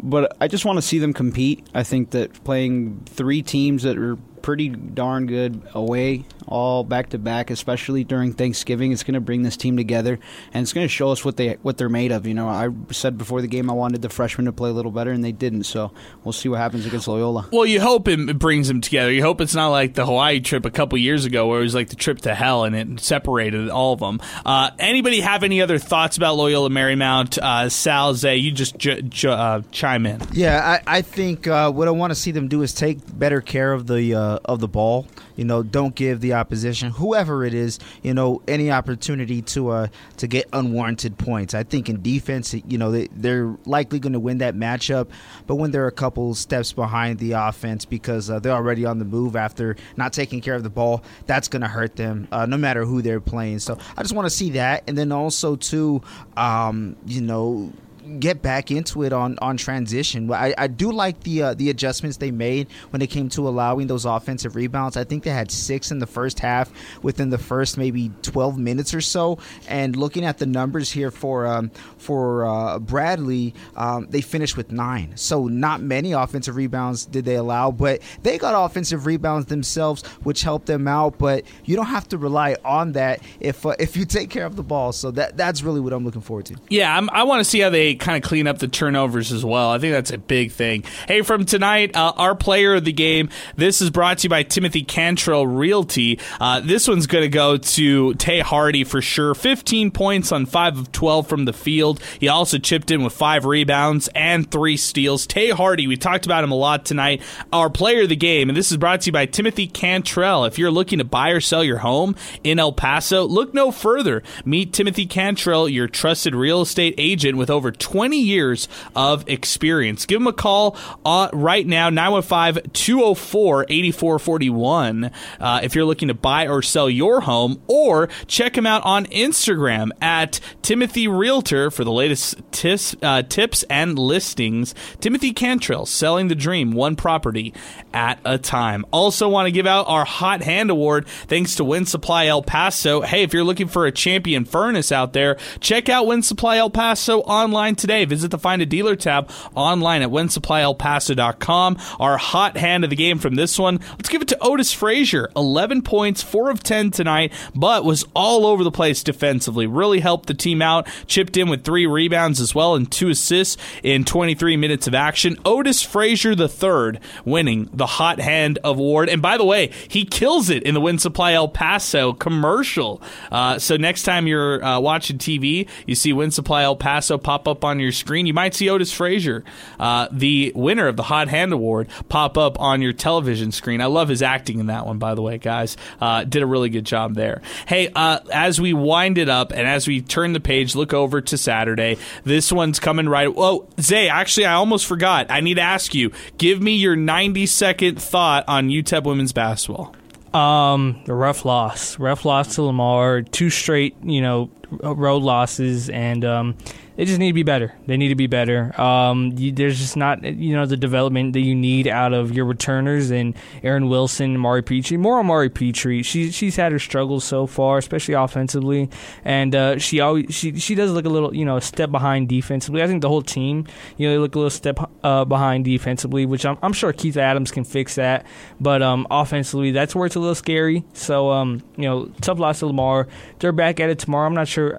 But I just want to see them compete. I think that playing three teams that are pretty darn good away, all back to back, especially during Thanksgiving. It's going to bring this team together, and it's going to show us what they what they're made of. You know, I said before the game I wanted the freshmen to play a little better, and they didn't. So we'll see what happens against Loyola. Well, you hope it brings them together. You hope it's not like the Hawaii trip a couple years ago, where it was like the trip to hell and it separated all of them. Uh, anybody have any other thoughts about Loyola Marymount? Uh, Sal, Zay, you just j- j- uh, chime in. Yeah, I, I think uh, what I want to see them do is take better care of the uh, of the ball. You know, don't give the opposition, whoever it is, you know, any opportunity to uh to get unwarranted points. I think in defense, you know, they, they're likely going to win that matchup, but when they're a couple steps behind the offense because uh, they're already on the move after not taking care of the ball, that's going to hurt them, uh, no matter who they're playing. So I just want to see that, and then also too, um, you know get back into it on on transition. I, I do like the uh, the adjustments they made when it came to allowing those offensive rebounds. I think they had six in the first half within the first maybe 12 minutes or so. And looking at the numbers here for um, for uh, Bradley, um, they finished with nine. So not many offensive rebounds did they allow, but they got offensive rebounds themselves, which helped them out. But you don't have to rely on that if uh, if you take care of the ball. So that that's really what I'm looking forward to. Yeah, I'm, i want to see how they kind of clean up the turnovers as well. I think that's a big thing. Hey, from tonight, uh, our player of the game. This is brought to you by Timothy Cantrell Realty. Uh, this one's going to go to Tay Hardy for sure. 15 points on 5 of 12 from the field. He also chipped in with 5 rebounds and 3 steals. Tay Hardy, we talked about him a lot tonight. Our player of the game, and this is brought to you by Timothy Cantrell. If you're looking to buy or sell your home in El Paso, look no further. Meet Timothy Cantrell, your trusted real estate agent with over 20 years of experience. Give him a call uh, right now, 915 204 8441, uh, if you're looking to buy or sell your home, or check him out on Instagram at Timothy Realtor for the latest tis, uh, tips and listings. Timothy Cantrell, selling the dream one property at a time. Also, want to give out our Hot Hand Award thanks to Wind Supply El Paso. Hey, if you're looking for a champion furnace out there, check out Wind Supply El Paso online today. Visit the Find a Dealer tab online at windsupplyelpaso.com. Our hot hand of the game from this one, let's give it to Otis Frazier. 11 points, 4 of 10 tonight, but was all over the place defensively. Really helped the team out. Chipped in with three rebounds as well and two assists in 23 minutes of action. Otis Frazier the third winning the Hot Hand Award. And by the way, he kills it in the Wind Supply El Paso commercial. Uh, so next time you're uh, watching TV, you see Wind Supply El Paso pop up on your screen. You might see Otis Frazier, uh, the winner of the Hot Hand Award, pop up on your television screen. I love his acting in that one, by the way, guys. Uh, did a really good job there. Hey, uh, as we wind it up and as we turn the page, look over to Saturday. This one's coming right. Oh, Zay, actually, I almost forgot. I need to ask you. Give me your 90 seconds second thought on UTEP women's basketball? Um, a rough loss, rough loss to Lamar, two straight, you know, road losses, and um, they just need to be better. They need to be better. Um, you, there's just not you know the development that you need out of your returners and Aaron Wilson, Mari Petrie. More on Mari Petrie. She she's had her struggles so far, especially offensively, and uh, she always she she does look a little you know a step behind defensively. I think the whole team you know they look a little step uh, behind defensively, which I'm I'm sure Keith Adams can fix that. But um, offensively, that's where it's a little scary. So um, you know, tough loss to Lamar. They're back at it tomorrow. I'm not sure sure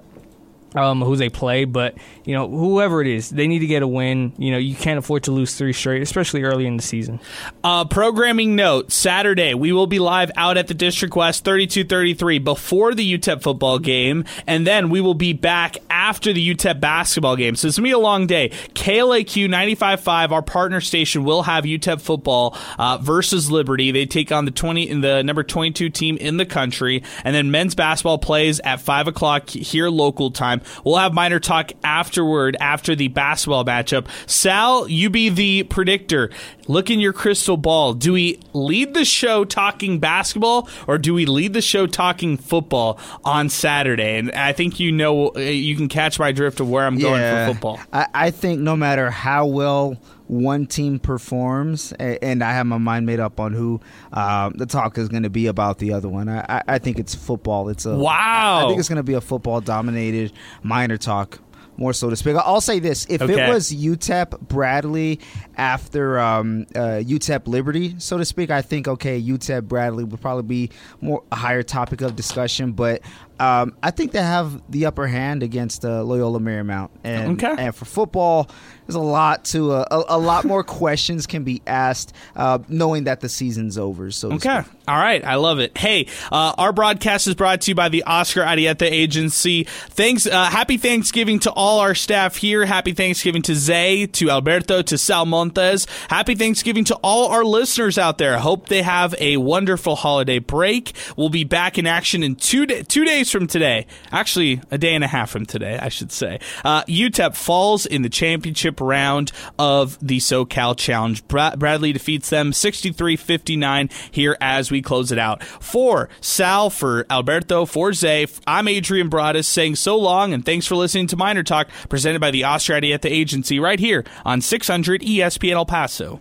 um, who they play, but you know whoever it is, they need to get a win. You know you can't afford to lose three straight, especially early in the season. Uh, programming note: Saturday we will be live out at the District West 3233 before the UTEP football game, and then we will be back after the UTEP basketball game. So it's gonna be a long day. KLAQ 95.5, our partner station, will have UTEP football uh, versus Liberty. They take on the 20 in the number 22 team in the country, and then men's basketball plays at five o'clock here local time. We'll have Miner Talk afterward after the basketball matchup. Sal, you be the predictor. Look in your crystal ball. Do we lead the show talking basketball or do we lead the show talking football on Saturday? And I think you know you can catch my drift of where I'm going Yeah. for football. I, I think no matter how well one team performs, and I have my mind made up on who um, the talk is going to be about the other one. I, I, I think it's football. It's a Wow. I think it's going to be a football dominated Miner Talk. More so to speak. I'll say this: if Okay. it was UTEP Bradley after um, uh, UTEP Liberty, so to speak, I think okay, UTEP Bradley would probably be more a higher topic of discussion. But um, I think they have the upper hand against uh, Loyola Marymount, and Okay. and for football, there's a lot to uh, a, a lot more questions can be asked, uh, knowing that the season's over. So Okay. All right. I love it. Hey, uh, our broadcast is brought to you by the Oscar Arieta Agency. Thanks. Uh, happy Thanksgiving to all our staff here. Happy Thanksgiving to Zay, to Alberto, to Sal Montes. Happy Thanksgiving to all our listeners out there. Hope they have a wonderful holiday break. We'll be back in action in two da- two days from today. Actually, a day and a half from today, I should say. Uh, UTEP falls in the championship round of the SoCal Challenge. Bra- Bradley defeats them 63-59 here as we close it out. For Sal, for Alberto, for Zay, I'm Adrian Broadus saying so long and thanks for listening to Miner Talk presented by the Australia at the Agency right here on 600 ESPN El Paso.